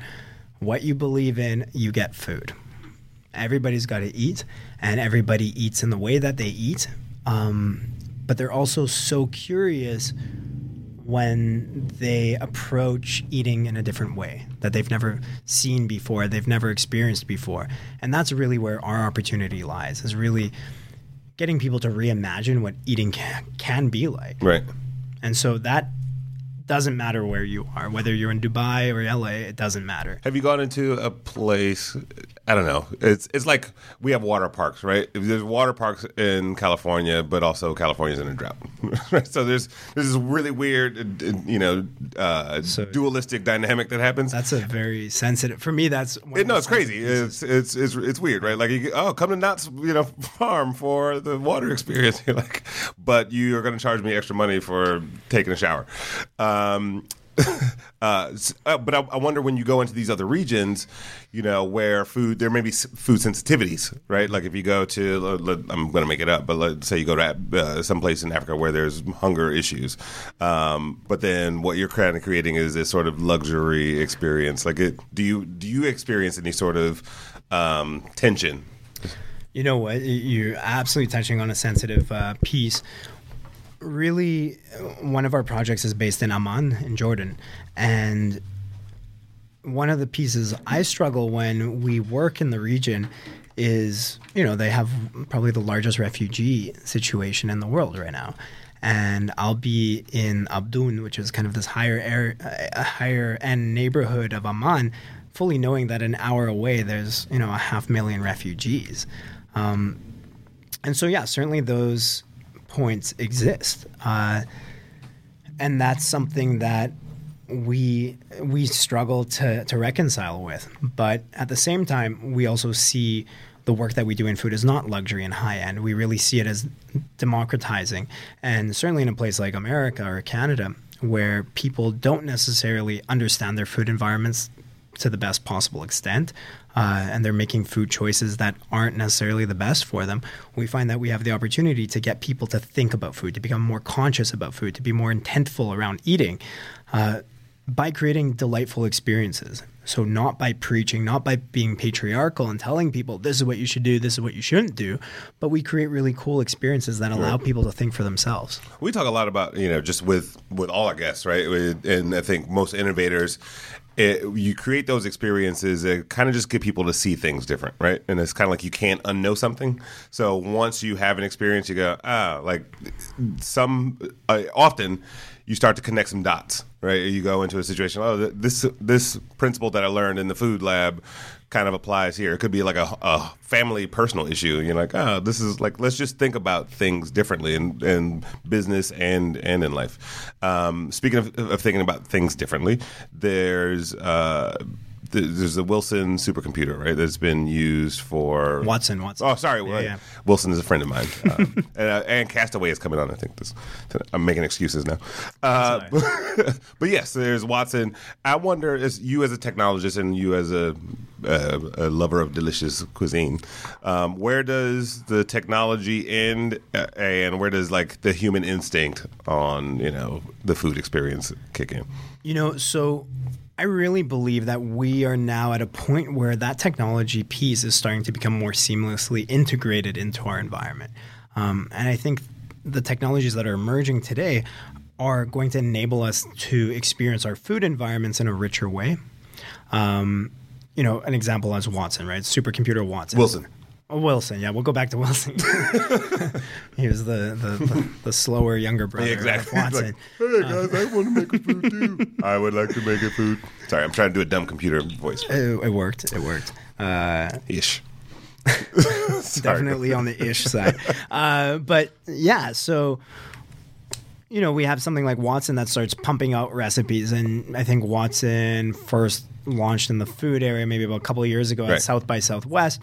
S2: what you believe in, you get food. Everybody's got to eat, and everybody eats in the way that they eat. Um, but they're also so curious when they approach eating in a different way that they've never seen before, they've never experienced before. And that's really where our opportunity lies, is really getting people to reimagine what eating can, can be like.
S1: Right.
S2: And so that doesn't matter where you are, whether you're in Dubai or LA, it doesn't matter.
S1: Have you gone into a place? I don't know. It's it's like we have water parks, right? There's water parks in California, but also California's in a drought. so there's there's this really weird, uh, you know, uh,
S2: So-
S1: dualistic dynamic that happens.
S2: That's a very sensitive. For me, that's
S1: It, no, it's crazy. It's it's it's it's weird, right? Like, you, oh, come to Knott's, you know, farm for the water experience. You're like, but you are going to charge me extra money for taking a shower. Uh, s- uh, but I, I wonder when you go into these other regions, you know, where food there may be food sensitivities, right? Like if you go to, uh, I'm going to make it up, but let's say you go to uh, some place in Africa where there's hunger issues, um, but then what you're kind of creating is this sort of luxury experience. Like, it, do you do you experience any sort of um, tension?
S2: You know what? You're absolutely touching on a sensitive uh, piece. Really, one of our projects is based in Amman, in Jordan. And one of the pieces I struggle when we work in the region is, you know, they have probably the largest refugee situation in the world right now. And I'll be in Abdoun, which is kind of this higher air, uh, higher end neighborhood of Amman, fully knowing that an hour away there's you know a half million refugees. Um, and so, yeah, certainly those points exist, uh, and that's something that we we struggle to to reconcile with. But at the same time, we also see the work that we do in food is not luxury and high end. We really see it as democratizing, and certainly in a place like America or Canada, where people don't necessarily understand their food environments to the best possible extent, uh, and they're making food choices that aren't necessarily the best for them, we find that we have the opportunity to get people to think about food, to become more conscious about food, to be more intentful around eating. Uh, by creating delightful experiences. So, not by preaching, not by being patriarchal and telling people this is what you should do, this is what you shouldn't do, but we create really cool experiences that allow people to think for themselves.
S1: We talk a lot about you know just with with all our guests, right? And I think most innovators, it, you create those experiences that kind of just get people to see things different, right? And it's kind of like you can't unknow something. So once you have an experience, you go ah, like some uh, often you start to connect some dots, right? You go into a situation. Oh, this this principle that I learned in the food lab kind of applies here. It could be like a, a family personal issue. You're like, oh, this is like let's just think about things differently in, in business and and in life. Um, speaking of, of thinking about things differently, there's uh, there's the Wilson supercomputer, right? That's been used for
S2: Watson, Watson.
S1: Oh, sorry.
S2: Yeah, yeah.
S1: Wilson is a friend of mine, um, and, uh, and Castaway is coming on. I think this. I'm making excuses now, uh, but yes, there's Watson. I wonder, as you as a technologist and you as a, a, a lover of delicious cuisine, um, where does the technology end, uh, and where does like the human instinct on you know the food experience kick in?
S2: You know, so I really believe that we are now at a point where that technology piece is starting to become more seamlessly integrated into our environment. Um, and I think the technologies that are emerging today are going to enable us to experience our food environments in a richer way. Um, you know, an example as Watson, right? Supercomputer Watson.
S1: Wilson.
S2: Oh, Wilson, yeah, we'll go back to Wilson. he was the, the, the, the slower younger brother
S1: Exactly.
S2: of Watson.
S1: hey guys, I want to make a food too. I would like to make a food. Sorry, I'm trying to do a dumb computer voice.
S2: It, it worked. It worked. Uh,
S1: Ish.
S2: definitely on the ish side. Uh, but yeah, so you know, we have something like Watson that starts pumping out recipes, and I think Watson first launched in the food area maybe about a couple of years ago
S1: Right.
S2: at South by Southwest.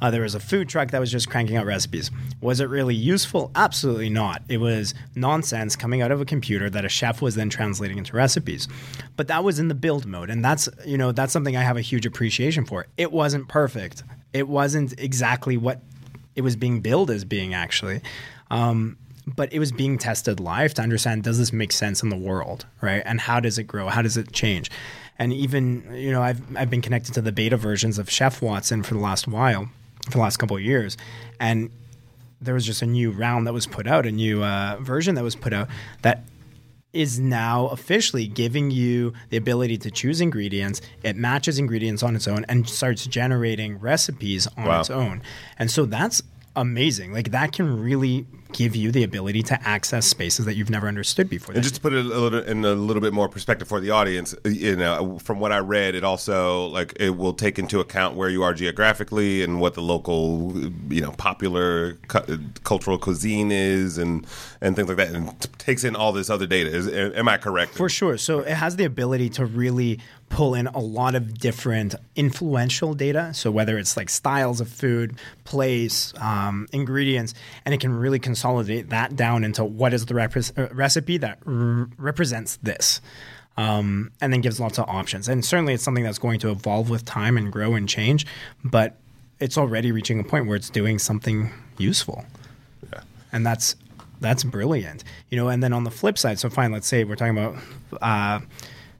S2: Uh, there was a food truck that was just cranking out recipes. Was it really useful? Absolutely not. It was nonsense coming out of a computer that a chef was then translating into recipes. But that was in the build mode, and that's you know that's something I have a huge appreciation for. It wasn't perfect. It wasn't exactly what it was being billed as being actually. Um, but it was being tested live to understand does this make sense in the world, right? And how does it grow? How does it change? And even you know, I've I've been connected to the beta versions of Chef Watson for the last while, for the last couple of years, and there was just a new round that was put out, a new uh, version that was put out that is now officially giving you the ability to choose ingredients. It matches ingredients on its own and starts generating recipes on
S1: Wow.
S2: its own. And so that's amazing. Like that can really give you the ability to access spaces that you've never understood before.
S1: And just to put it a little in a little bit more perspective for the audience, you know, from what I read, it also like it will take into account where you are geographically and what the local, you know, popular cu- cultural cuisine is, and and things like that, and t- takes in all this other data. Is, am I correct?
S2: For sure. So it has the ability to really pull in a lot of different influential data. So whether it's like styles of food, place, um, ingredients, and it can really consolidate that down into what is the uh, recipe that r- represents this. Um, and then gives lots of options. And certainly it's something that's going to evolve with time and grow and change, but it's already reaching a point where it's doing something useful.
S1: Yeah.
S2: And that's that's brilliant. You know, and then on the flip side, so fine, let's say we're talking about uh,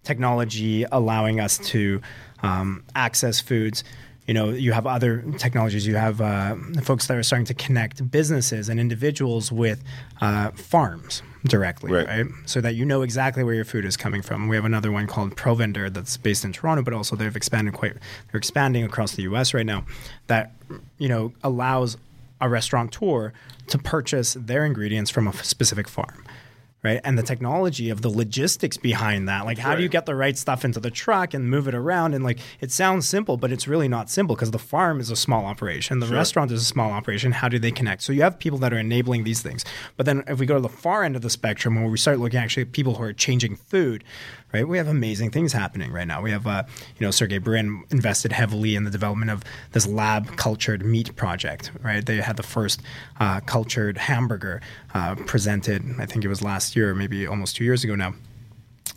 S2: technology allowing us to um, access foods. You know, you have other technologies. You have uh, folks that are starting to connect businesses and individuals with uh, farms directly,
S1: Right.
S2: right. So that you know exactly where your food is coming from. We have another one called Provender that's based in Toronto, but also they've expanded quite. They're expanding across the U.S. right now. That you know allows a restaurateur to purchase their ingredients from a specific farm right? And the technology of the logistics behind that like how do you get the right stuff into the truck and move it around? And like it sounds simple but it's really not simple because the farm is a small operation. The restaurant is a small operation. How do they connect? So you have people that are enabling these things. But then if we go to the far end of the spectrum where we start looking actually at people who are changing food right we have amazing things happening right now we have uh, you know sergey brin invested heavily in the development of this lab cultured meat project right they had the first uh, cultured hamburger uh, presented i think it was last year maybe almost two years ago now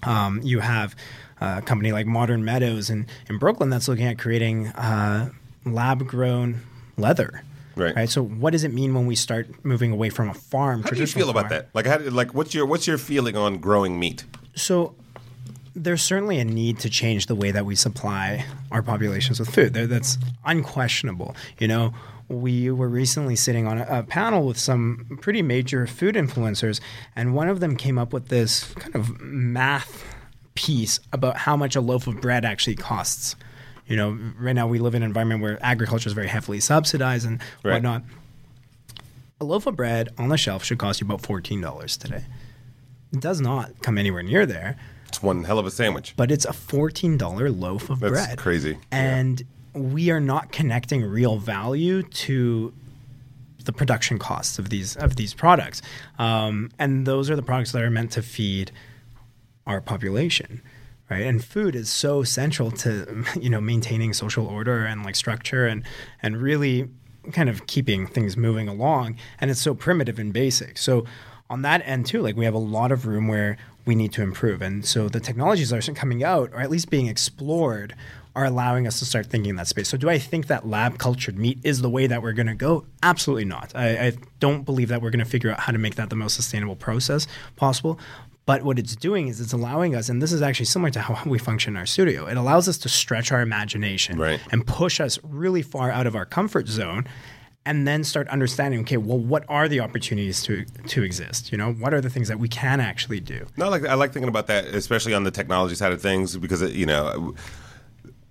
S2: um, you have a company like Modern Meadows in, in Brooklyn that's looking at creating uh, lab grown leather.
S1: Right. right.
S2: So what does it mean when we start moving away from a farm?
S1: How do you feel about that? Like, how, like, what's your what's your feeling on growing meat?
S2: So there's certainly a need to change the way that we supply our populations with food. That's unquestionable. You know, we were recently sitting on a, panel with some pretty major food influencers, and one of them came up with this kind of math piece about how much a loaf of bread actually costs. You know, right now we live in an environment where agriculture is very heavily subsidized and
S1: Right.
S2: whatnot. A loaf of bread on the shelf should cost you about $14 today. It does not come anywhere near there
S1: It's one hell of a sandwich.
S2: but it's a $14 loaf of bread.
S1: That's
S2: bread.
S1: crazy.
S2: And we are not connecting real value to the production costs of these of these products. Um, and those are the products that are meant to feed our population. Right. And food is so central to, you know, maintaining social order and like structure and and really kind of keeping things moving along. And it's so primitive and basic. So on that end too, like we have a lot of room where we need to improve. And so the technologies that are coming out, or at least being explored, are allowing us to start thinking in that space. So do I think that lab cultured meat is the way that we're going to go? Absolutely not. I, I don't believe that we're going to figure out how to make that the most sustainable process possible. But what it's doing is it's allowing us, and this is actually similar to how we function in our studio. It allows us to stretch our imagination
S1: Right.
S2: and push us really far out of our comfort zone and then start understanding okay well what are the opportunities to to exist you know what are the things that we can actually do
S1: No, I like I like thinking about that, especially on the technology side of things, because it, you know,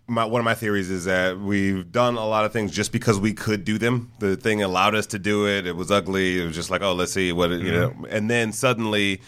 S1: my, one of my theories is that we've done a lot of things just because we could do them. The thing allowed us to do it. It was ugly. It was just like, oh, let's see what it, you mm-hmm. know, and then suddenly.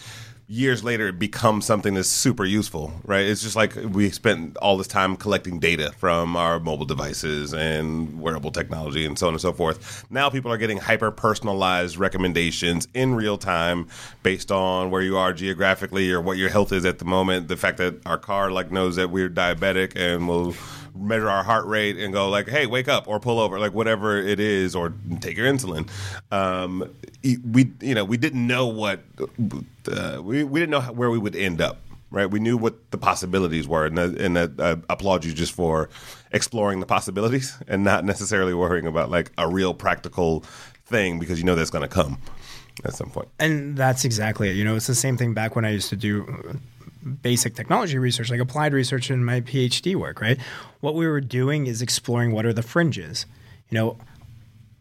S1: Years later, it becomes something that's super useful, right? It's just like we spent all this time collecting data from our mobile devices and wearable technology and so on and so forth. Now people are getting hyper personalized recommendations in real time based on where you are geographically or what your health is at the moment. The fact that our car like knows that we're diabetic and will measure our heart rate and go like, "Hey, wake up" or pull over, like whatever it is, or take your insulin. Um, we, you know, we didn't know what uh, we we didn't know where we would end up. Right, we knew what the possibilities were, and, and uh, I applaud you just for exploring the possibilities and not necessarily worrying about like a real practical thing because you know that's going to come at some point.
S2: and that's exactly it you know it's the same thing back when i used to do basic technology research like applied research in my phd work right what we were doing is exploring what are the fringes you know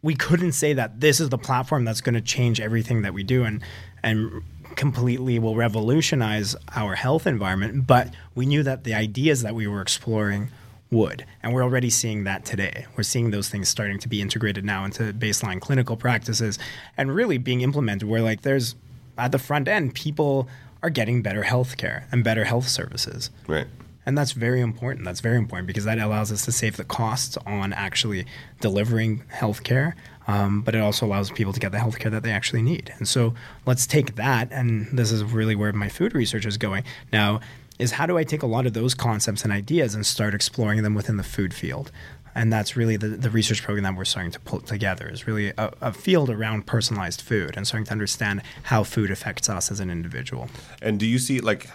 S2: we couldn't say that this is the platform that's going to change everything that we do and and completely will revolutionize our health environment but we knew that the ideas that we were exploring would. And we're already seeing that today. We're seeing those things starting to be integrated now into baseline clinical practices and really being implemented where like there's at the front end people are getting better health care and better health services.
S1: Right.
S2: And that's very important. That's very important because that allows us to save the costs on actually delivering healthcare, um, but it also allows people to get the healthcare that they actually need. And so let's take that, and this is really where my food research is going now. Is how do I take a lot of those concepts and ideas and start exploring them within the food field? And that's really the, the research program that we're starting to put together is really a, a field around personalized food and starting to understand how food affects us as an individual.
S1: And do you see like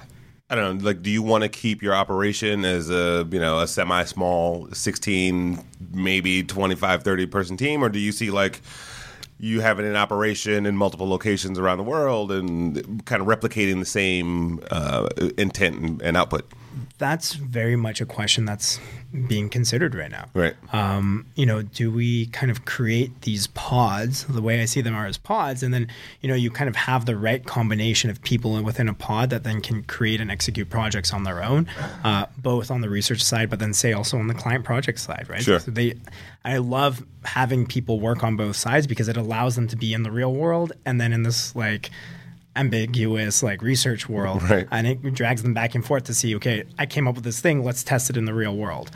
S1: I don't know, like do you want to keep your operation as a, you know, a semi-small 16 maybe 25 30 person team or do you see like you having an operation in multiple locations around the world and kind of replicating the same uh, intent and, and output?
S2: That's very much a question that's being considered right now.
S1: Right.
S2: Um, you know, do we kind of create these pods? The way I see them are as pods, and then you know you kind of have the right combination of people within a pod that then can create and execute projects on their own, uh, both on the research side, but then say also on the client project side, right?
S1: Sure.
S2: So they, I love having people work on both sides because it allows them to be in the real world and then in this like ambiguous like research world
S1: right.
S2: and it drags them back and forth to see okay i came up with this thing let's test it in the real world.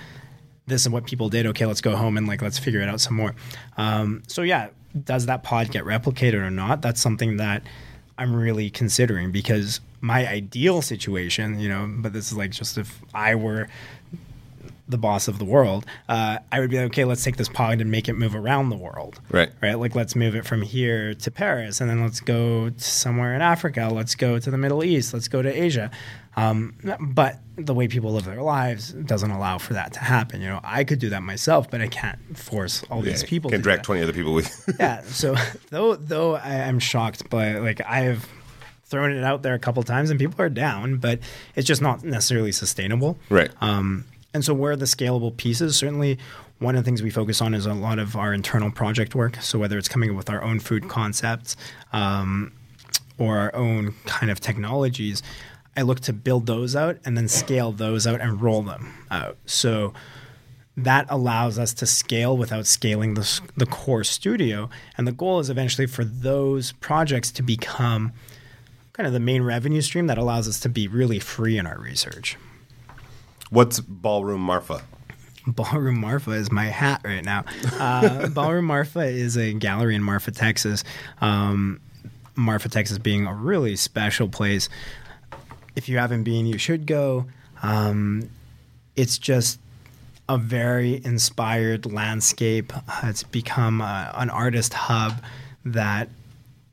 S2: This is what people did okay let's go home and like let's figure it out some more. Um, so yeah does that pod get replicated or not? That's something that i'm really considering because my ideal situation you know but this is like just if i were the boss of the world, uh, I would be like, okay, let's take this pod and make it move around the world.
S1: Right.
S2: Right. Like, let's move it from here to Paris, and then let's go to somewhere in Africa. Let's go to the Middle East. Let's go to Asia. Um, but the way people live their lives doesn't allow for that to happen. You know, I could do that myself, but I can't force all
S1: Yeah,
S2: these people.
S1: can
S2: to
S1: drag 20 other people with
S2: Yeah. So though though I am shocked, but like I have thrown it out there a couple times and people are down, but it's just not necessarily sustainable.
S1: Right.
S2: Um, and so where are the scalable pieces? Certainly one of the things we focus on is a lot of our internal project work. So whether it's coming up with our own food concepts um, or our own kind of technologies, I look to build those out and then scale those out and roll them out. So that allows us to scale without scaling the, the core studio. And the goal is eventually for those projects to become kind of the main revenue stream that allows us to be really free in our research.
S1: What's Ballroom Marfa?
S2: Ballroom Marfa is my hat right now. Uh, Ballroom Marfa is a gallery in Marfa, Texas. Um, Marfa, Texas being a really special place. If you haven't been, you should go. Um, it's just a very inspired landscape. Uh, It's become uh, an artist hub that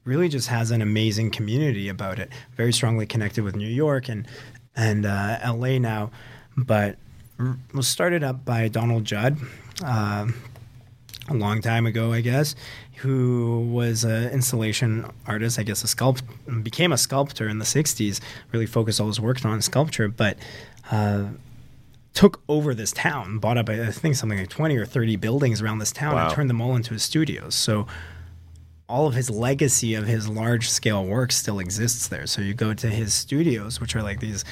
S2: really just has an amazing community about it. Very strongly connected with New York and and uh, LA now, but was started up by Donald Judd. Uh, a long time ago, I guess, who was an installation artist, I guess a sculpt became a sculptor in the 60s, really focused all his work on sculpture, but uh, took over this town, bought up, I think, something like 20 or 30 buildings around this town
S1: Wow.
S2: and turned them all into his studios. So all of his legacy of his large scale work still exists there. So you go to his studios, which are like these,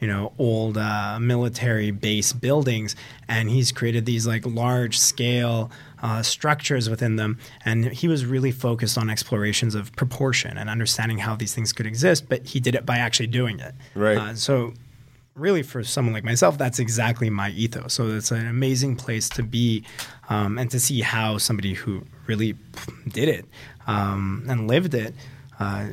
S2: you know, old uh, military base buildings, and he's created these like large scale uh, structures within them. And he was really focused on explorations of proportion and understanding how these things could exist, but he did it by actually doing it.
S1: Right.
S2: Uh, so really for someone like myself that's exactly my ethos so it's an amazing place to be um, and to see how somebody who really did it um, and lived it uh,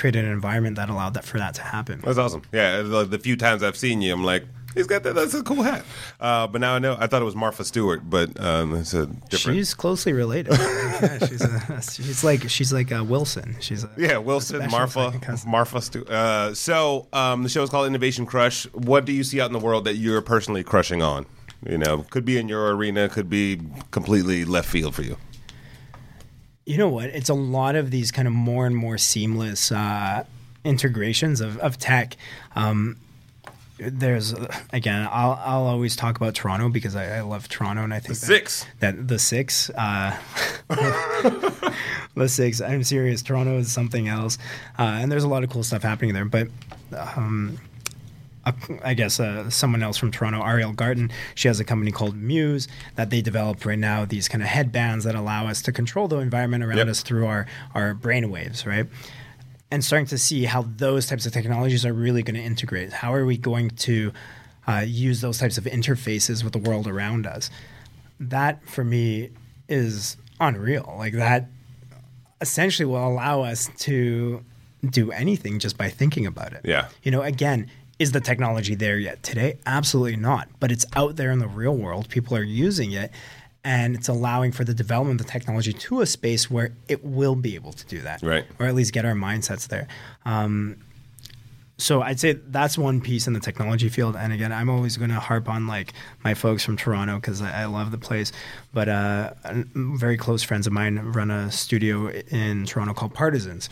S2: created an environment that allowed that for that to happen
S1: That's awesome. Yeah, the, few times I've seen you, I'm like, he's got that. That's a cool hat. Uh, but now I know. I thought it was Martha Stewart, but um, it's a different.
S2: she's closely related yeah, she's, a, she's like she's like a wilson she's a
S1: yeah, Wilson, Martha. Martha Stewart. Uh, so um, the show is called Innovation Crush. What do you see out in the world that you're personally crushing on? You know, could be in your arena, could be completely left field for you.
S2: You know what? It's a lot of these kind of more and more seamless uh, integrations of, of tech. Um, there's again, I'll I'll always talk about Toronto because I, I love Toronto and I think that,
S1: Six.
S2: that the six, uh, the six. I'm serious. Toronto is something else, uh, and there's a lot of cool stuff happening there. But um, a I guess uh, someone else from Toronto, Ariel Garten. She has a company called Muse that they develop right now. These kind of headbands that allow us to control the environment around
S1: Yep.
S2: us through our our brain waves, right? And starting to see how those types of technologies are really going to integrate. How are we going to uh, use those types of interfaces with the world around us? That for me is unreal. Like that essentially will allow us to do anything just by thinking about it.
S1: Yeah.
S2: You know, again, is the technology there yet today? Absolutely not. But it's out there in the real world. People are using it and it's allowing for the development of the technology to a space where it will be able to do that.
S1: Right.
S2: Or at least get our mindsets there. Um, so I'd say that's one piece in the technology field. And again, I'm always going to harp on like my folks from Toronto because I, I love the place. But uh, very close friends of mine run a studio in Toronto called Partisans.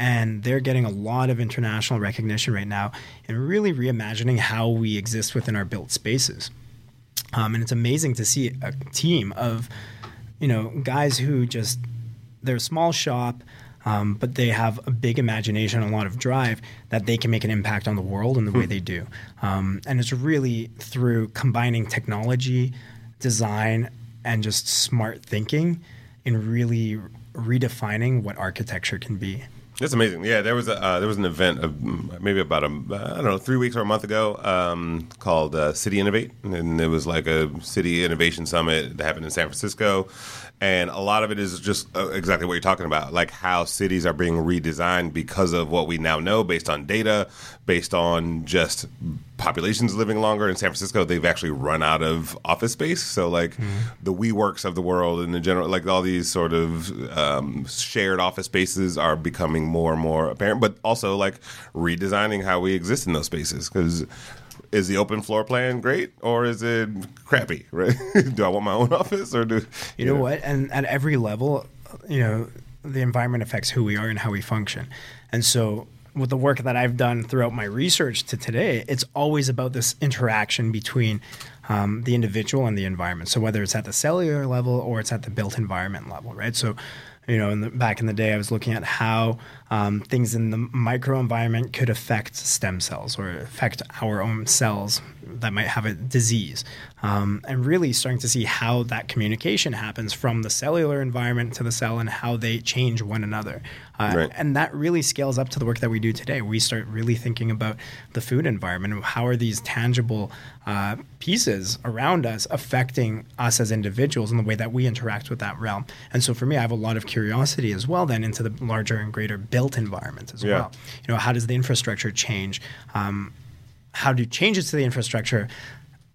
S2: And they're getting a lot of international recognition right now and really reimagining how we exist within our built spaces. Um, and it's amazing to see a team of, you know, guys who just they're a small shop, um, but they have a big imagination and a lot of drive that they can make an impact on the world in the way they do. Um, and it's really through combining technology, design, and just smart thinking in really redefining what architecture can be.
S1: That's amazing. Yeah, there was a uh, there was an event of maybe about a I don't know three weeks or a month ago um, called uh, City Innovate, and it was like a city innovation summit that happened in San Francisco, and a lot of it is just uh, exactly what you're talking about, like how cities are being redesigned because of what we now know based on data, based on just populations living longer. In San Francisco, they've actually run out of office space, so like the WeWorks of the world and the general, like all these sort of um, shared office spaces are becoming more and more apparent, but also like redesigning how we exist in those spaces because. Is the open floor plan great or is it crappy? Right? do I want my own office or do
S2: You know what? And at every level, you know, the environment affects who we are and how we function. And so, with the work that I've done throughout my research to today, it's always about this interaction between um, the individual and the environment. So, whether it's at the cellular level or it's at the built environment level, right? So, you know, in the, back in the day, I was looking at how um, things in the microenvironment could affect stem cells or affect our own cells that might have a disease, um, and really starting to see how that communication happens from the cellular environment to the cell and how they change one another. Uh,
S1: Right.
S2: And that really scales up to the work that we do today. We start really thinking about the food environment and how are these tangible uh, pieces around us affecting us as individuals in the way that we interact with that realm. And so for me, I have a lot of curiosity as well then into the larger and greater built environment as
S1: Yeah.
S2: well. You know, how does the infrastructure change? Um, how do changes to the infrastructure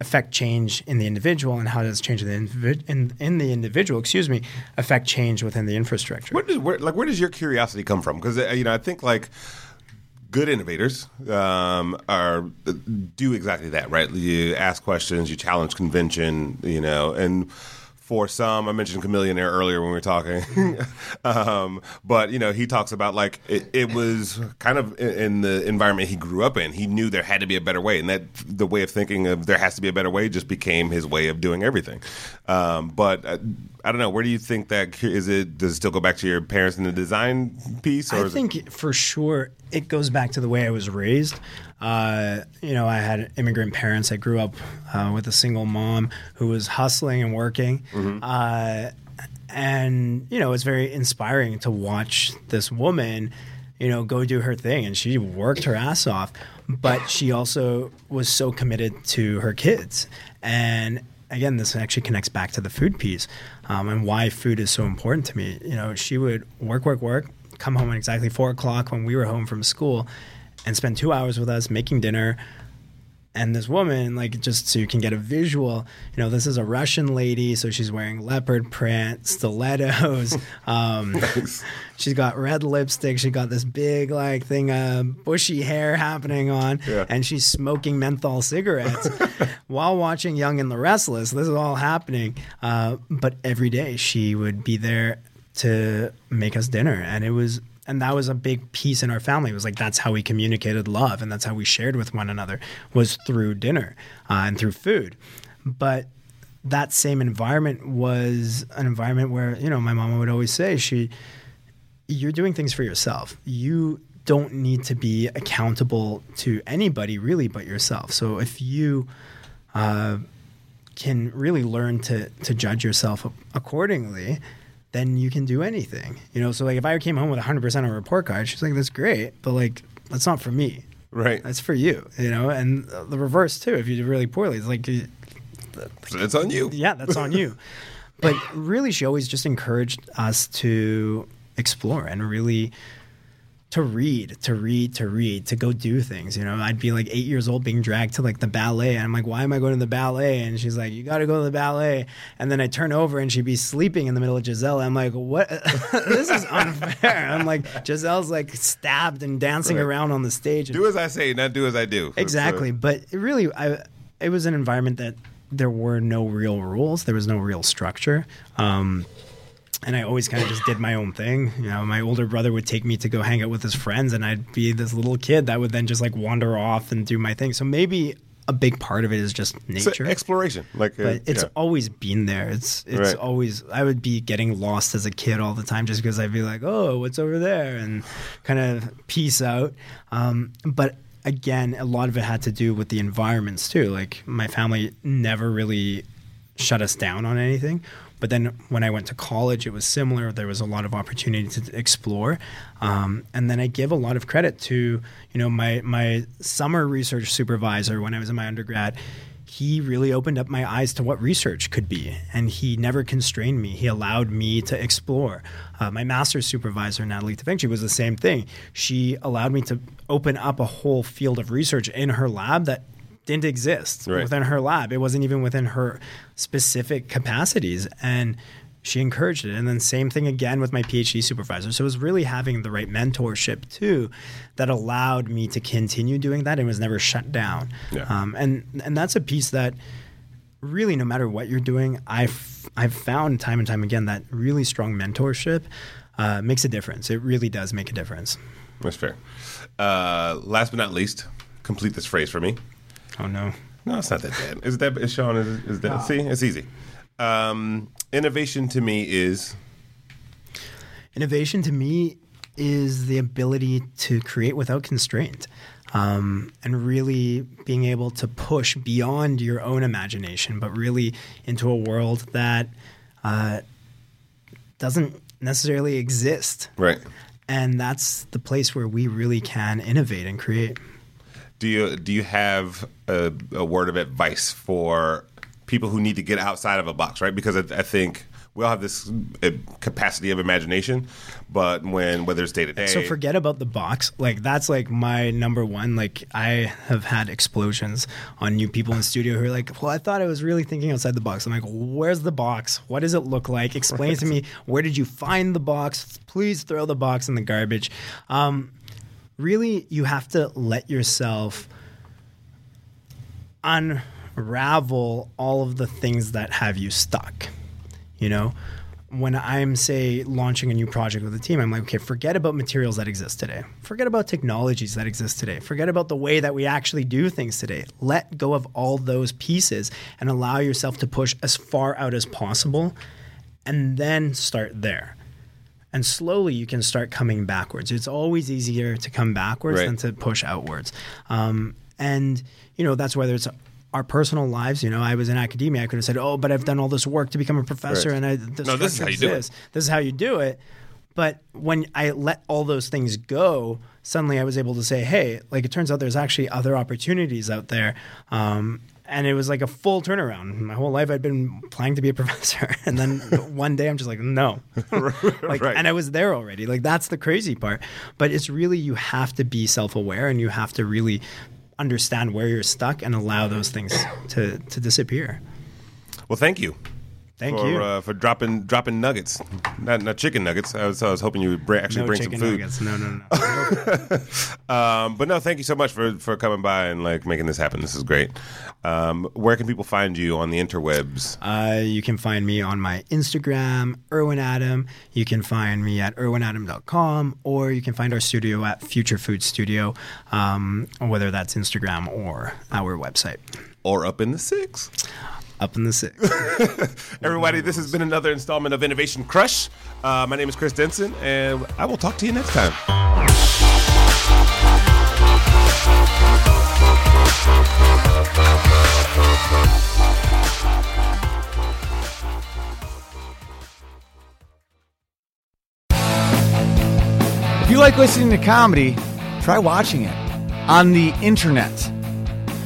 S2: affect change in the individual and how does change in the, individ- in, in the individual excuse me affect change within the infrastructure
S1: Where does where, like where does your curiosity come from? Because you know, I think like good innovators um, are do exactly that, right? You ask questions, you challenge convention, you know, and for some, I mentioned Chameleon Air earlier when we were talking, um, but you know, he talks about like it, it was kind of in, the environment he grew up in. He knew there had to be a better way, and that the way of thinking of there has to be a better way just became his way of doing everything. Um, but uh, I don't know. Where do you think that is? It does it still go back to your parents in the design piece, or
S2: I
S1: is it-
S2: think for sure it goes back to the way I was raised. Uh, you know, I had immigrant parents. I grew up uh, with a single mom who was hustling and working. Uh, and, you know, it's very inspiring to watch this woman, you know, go do her thing. And she worked her ass off, but she also was so committed to her kids. And again, this actually connects back to the food piece um, and why food is so important to me. You know, she would work, work, work, come home at exactly four o'clock when we were home from school, and spend two hours with us making dinner. And this woman, like, just so you can get a visual, you know, this is a Russian lady, so she's wearing leopard print, stilettos. Um, she's got red lipstick. She got this big, like, thing, uh, bushy hair happening on,
S1: Yeah.
S2: and she's smoking menthol cigarettes while watching Young and the Restless. This is all happening. Uh, but every day she would be there to make us dinner, and it was. And that was a big piece in our family. It was like that's how we communicated love, and that's how we shared with one another was through dinner uh, and through food. But that same environment was an environment where you know my mama would always say she you're doing things for yourself you don't need to be accountable to anybody really but yourself. So if you uh, can really learn to to judge yourself accordingly, then you can do anything. You know, so like if I came home with 100% on a report card, she's like, "That's great," but like that's not for me.
S1: Right.
S2: That's for you. You know, and the reverse too. If you do really poorly, it's like,
S1: So it's on you.
S2: yeah, that's on you. But really, she always just encouraged us to explore and really to read, to read, to read, to go do things. You know, I'd be like eight years old being dragged to like the ballet. And I'm like, why am I going to the ballet? And she's like, you got to go to the ballet. And then I turn over and she'd be sleeping in the middle of Giselle. I'm like, what? this is unfair. I'm like, Giselle's like stabbed and dancing
S1: Right.
S2: around on the stage.
S1: Do as I say, not do as I do. Uh,
S2: Exactly, but it really, I it was an environment that there were no real rules. There was no real structure. Um, and I always kind of just did my own thing. You know, my older brother would take me to go hang out with his friends, and I'd be this little kid that would then just like wander off and do my thing. So maybe a big part of it is just nature.
S1: exploration. Like, uh,
S2: but it's
S1: yeah.
S2: always been there. It's it's
S1: Right.
S2: always I would be getting lost as a kid all the time just because I'd be like, oh, what's over there, and kind of peace out. Um, but again, a lot of it had to do with the environments too. Like my family never really shut us down on anything. But then when I went to college, it was similar. There was a lot of opportunity to explore, um, and then I give a lot of credit to you know my my summer research supervisor when I was in my undergrad. He really opened up my eyes to what research could be, and he never constrained me. He allowed me to explore. Uh, my master's supervisor, Nathalie Tufenkji, was the same thing. She allowed me to open up a whole field of research in her lab that didn't exist
S1: Right.
S2: within her lab. It wasn't even within her specific capacities. And she encouraged it. And then same thing again with my PhD supervisor. So it was really having the right mentorship too that allowed me to continue doing that and was never shut down.
S1: Yeah.
S2: Um, and and that's a piece that really no matter what you're doing, I've I've found time and time again that really strong mentorship uh, makes a difference. It really does make a difference.
S1: That's fair. Uh, last but not least, complete this phrase for me.
S2: Oh no.
S1: No, it's not that bad. Is that is Sean? Is, is that see? It's easy. Um, innovation to me is
S2: Innovation to me is the ability to create without constraint um, and really being able to push beyond your own imagination, but really into a world that uh, doesn't necessarily exist.
S1: right.
S2: And that's the place where we really can innovate and create.
S1: Do you do you have a, a word of advice for people who need to get outside of a box? Right, because I, I think we all have this uh, capacity of imagination, but when whether it's day to day,
S2: So forget about the box. Like that's like my number one. Like I have had explosions on new people in studio who are like, "Well, I thought I was really thinking outside the box." I'm like, "Where's the box? What does it look like? Explain to me. Where did you find the box? Please throw the box in the garbage." Um, really, you have to let yourself unravel all of the things that have you stuck. You know, when I'm say launching a new project with a team, I'm like, okay, forget about materials that exist today. Forget about technologies that exist today. Forget about the way that we actually do things today. Let go of all those pieces and allow yourself to push as far out as possible and then start there. And slowly you can start coming backwards. It's always easier to come backwards
S1: Right.
S2: than to push outwards. Um, and, you know, that's whether it's our personal lives. You know, I was in academia. I could have said, oh, but I've done all this work to become a professor
S1: Right.
S2: and I, this,
S1: No, this is how you do it.
S2: This is how you do it. But when I let all those things go, suddenly I was able to say, hey, like it turns out there's actually other opportunities out there. Um, and it was like a full turnaround. My whole life I'd been planning to be a professor. And then one day I'm just like, no. like,
S1: Right.
S2: And I was there already. Like that's the crazy part. But it's really, you have to be self aware and you have to really understand where you're stuck and allow those things to, to disappear.
S1: well, thank you.
S2: Thank
S1: for,
S2: you.
S1: Uh, for dropping dropping nuggets, not not chicken nuggets. I was, I was hoping you would bring, actually
S2: no
S1: bring some food.
S2: nuggets. No, no, no.
S1: Um, but no, thank you so much for, for coming by and like making this happen. This is great. Um, where can people find you on the interwebs?
S2: Uh, you can find me on my Instagram, Irwin Adam. You can find me at irwinadam.com, or you can find our studio at Future Food Studio, um, whether that's Instagram or our website.
S1: Or up in the six.
S2: Up in the six.
S1: Everybody, this has been another installment of Innovation Crush. Uh, my name is Chris Denson, and I will talk to you next time.
S3: If you like listening to comedy, try watching it on the internet.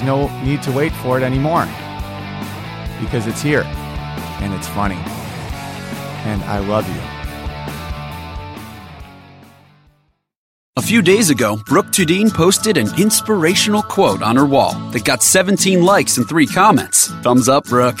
S3: There's no need to wait for it anymore because it's here and it's funny. And I love you.
S4: A few days ago, Brooke Tudine posted an inspirational quote on her wall that got 17 likes and 3 comments. Thumbs up, Brooke.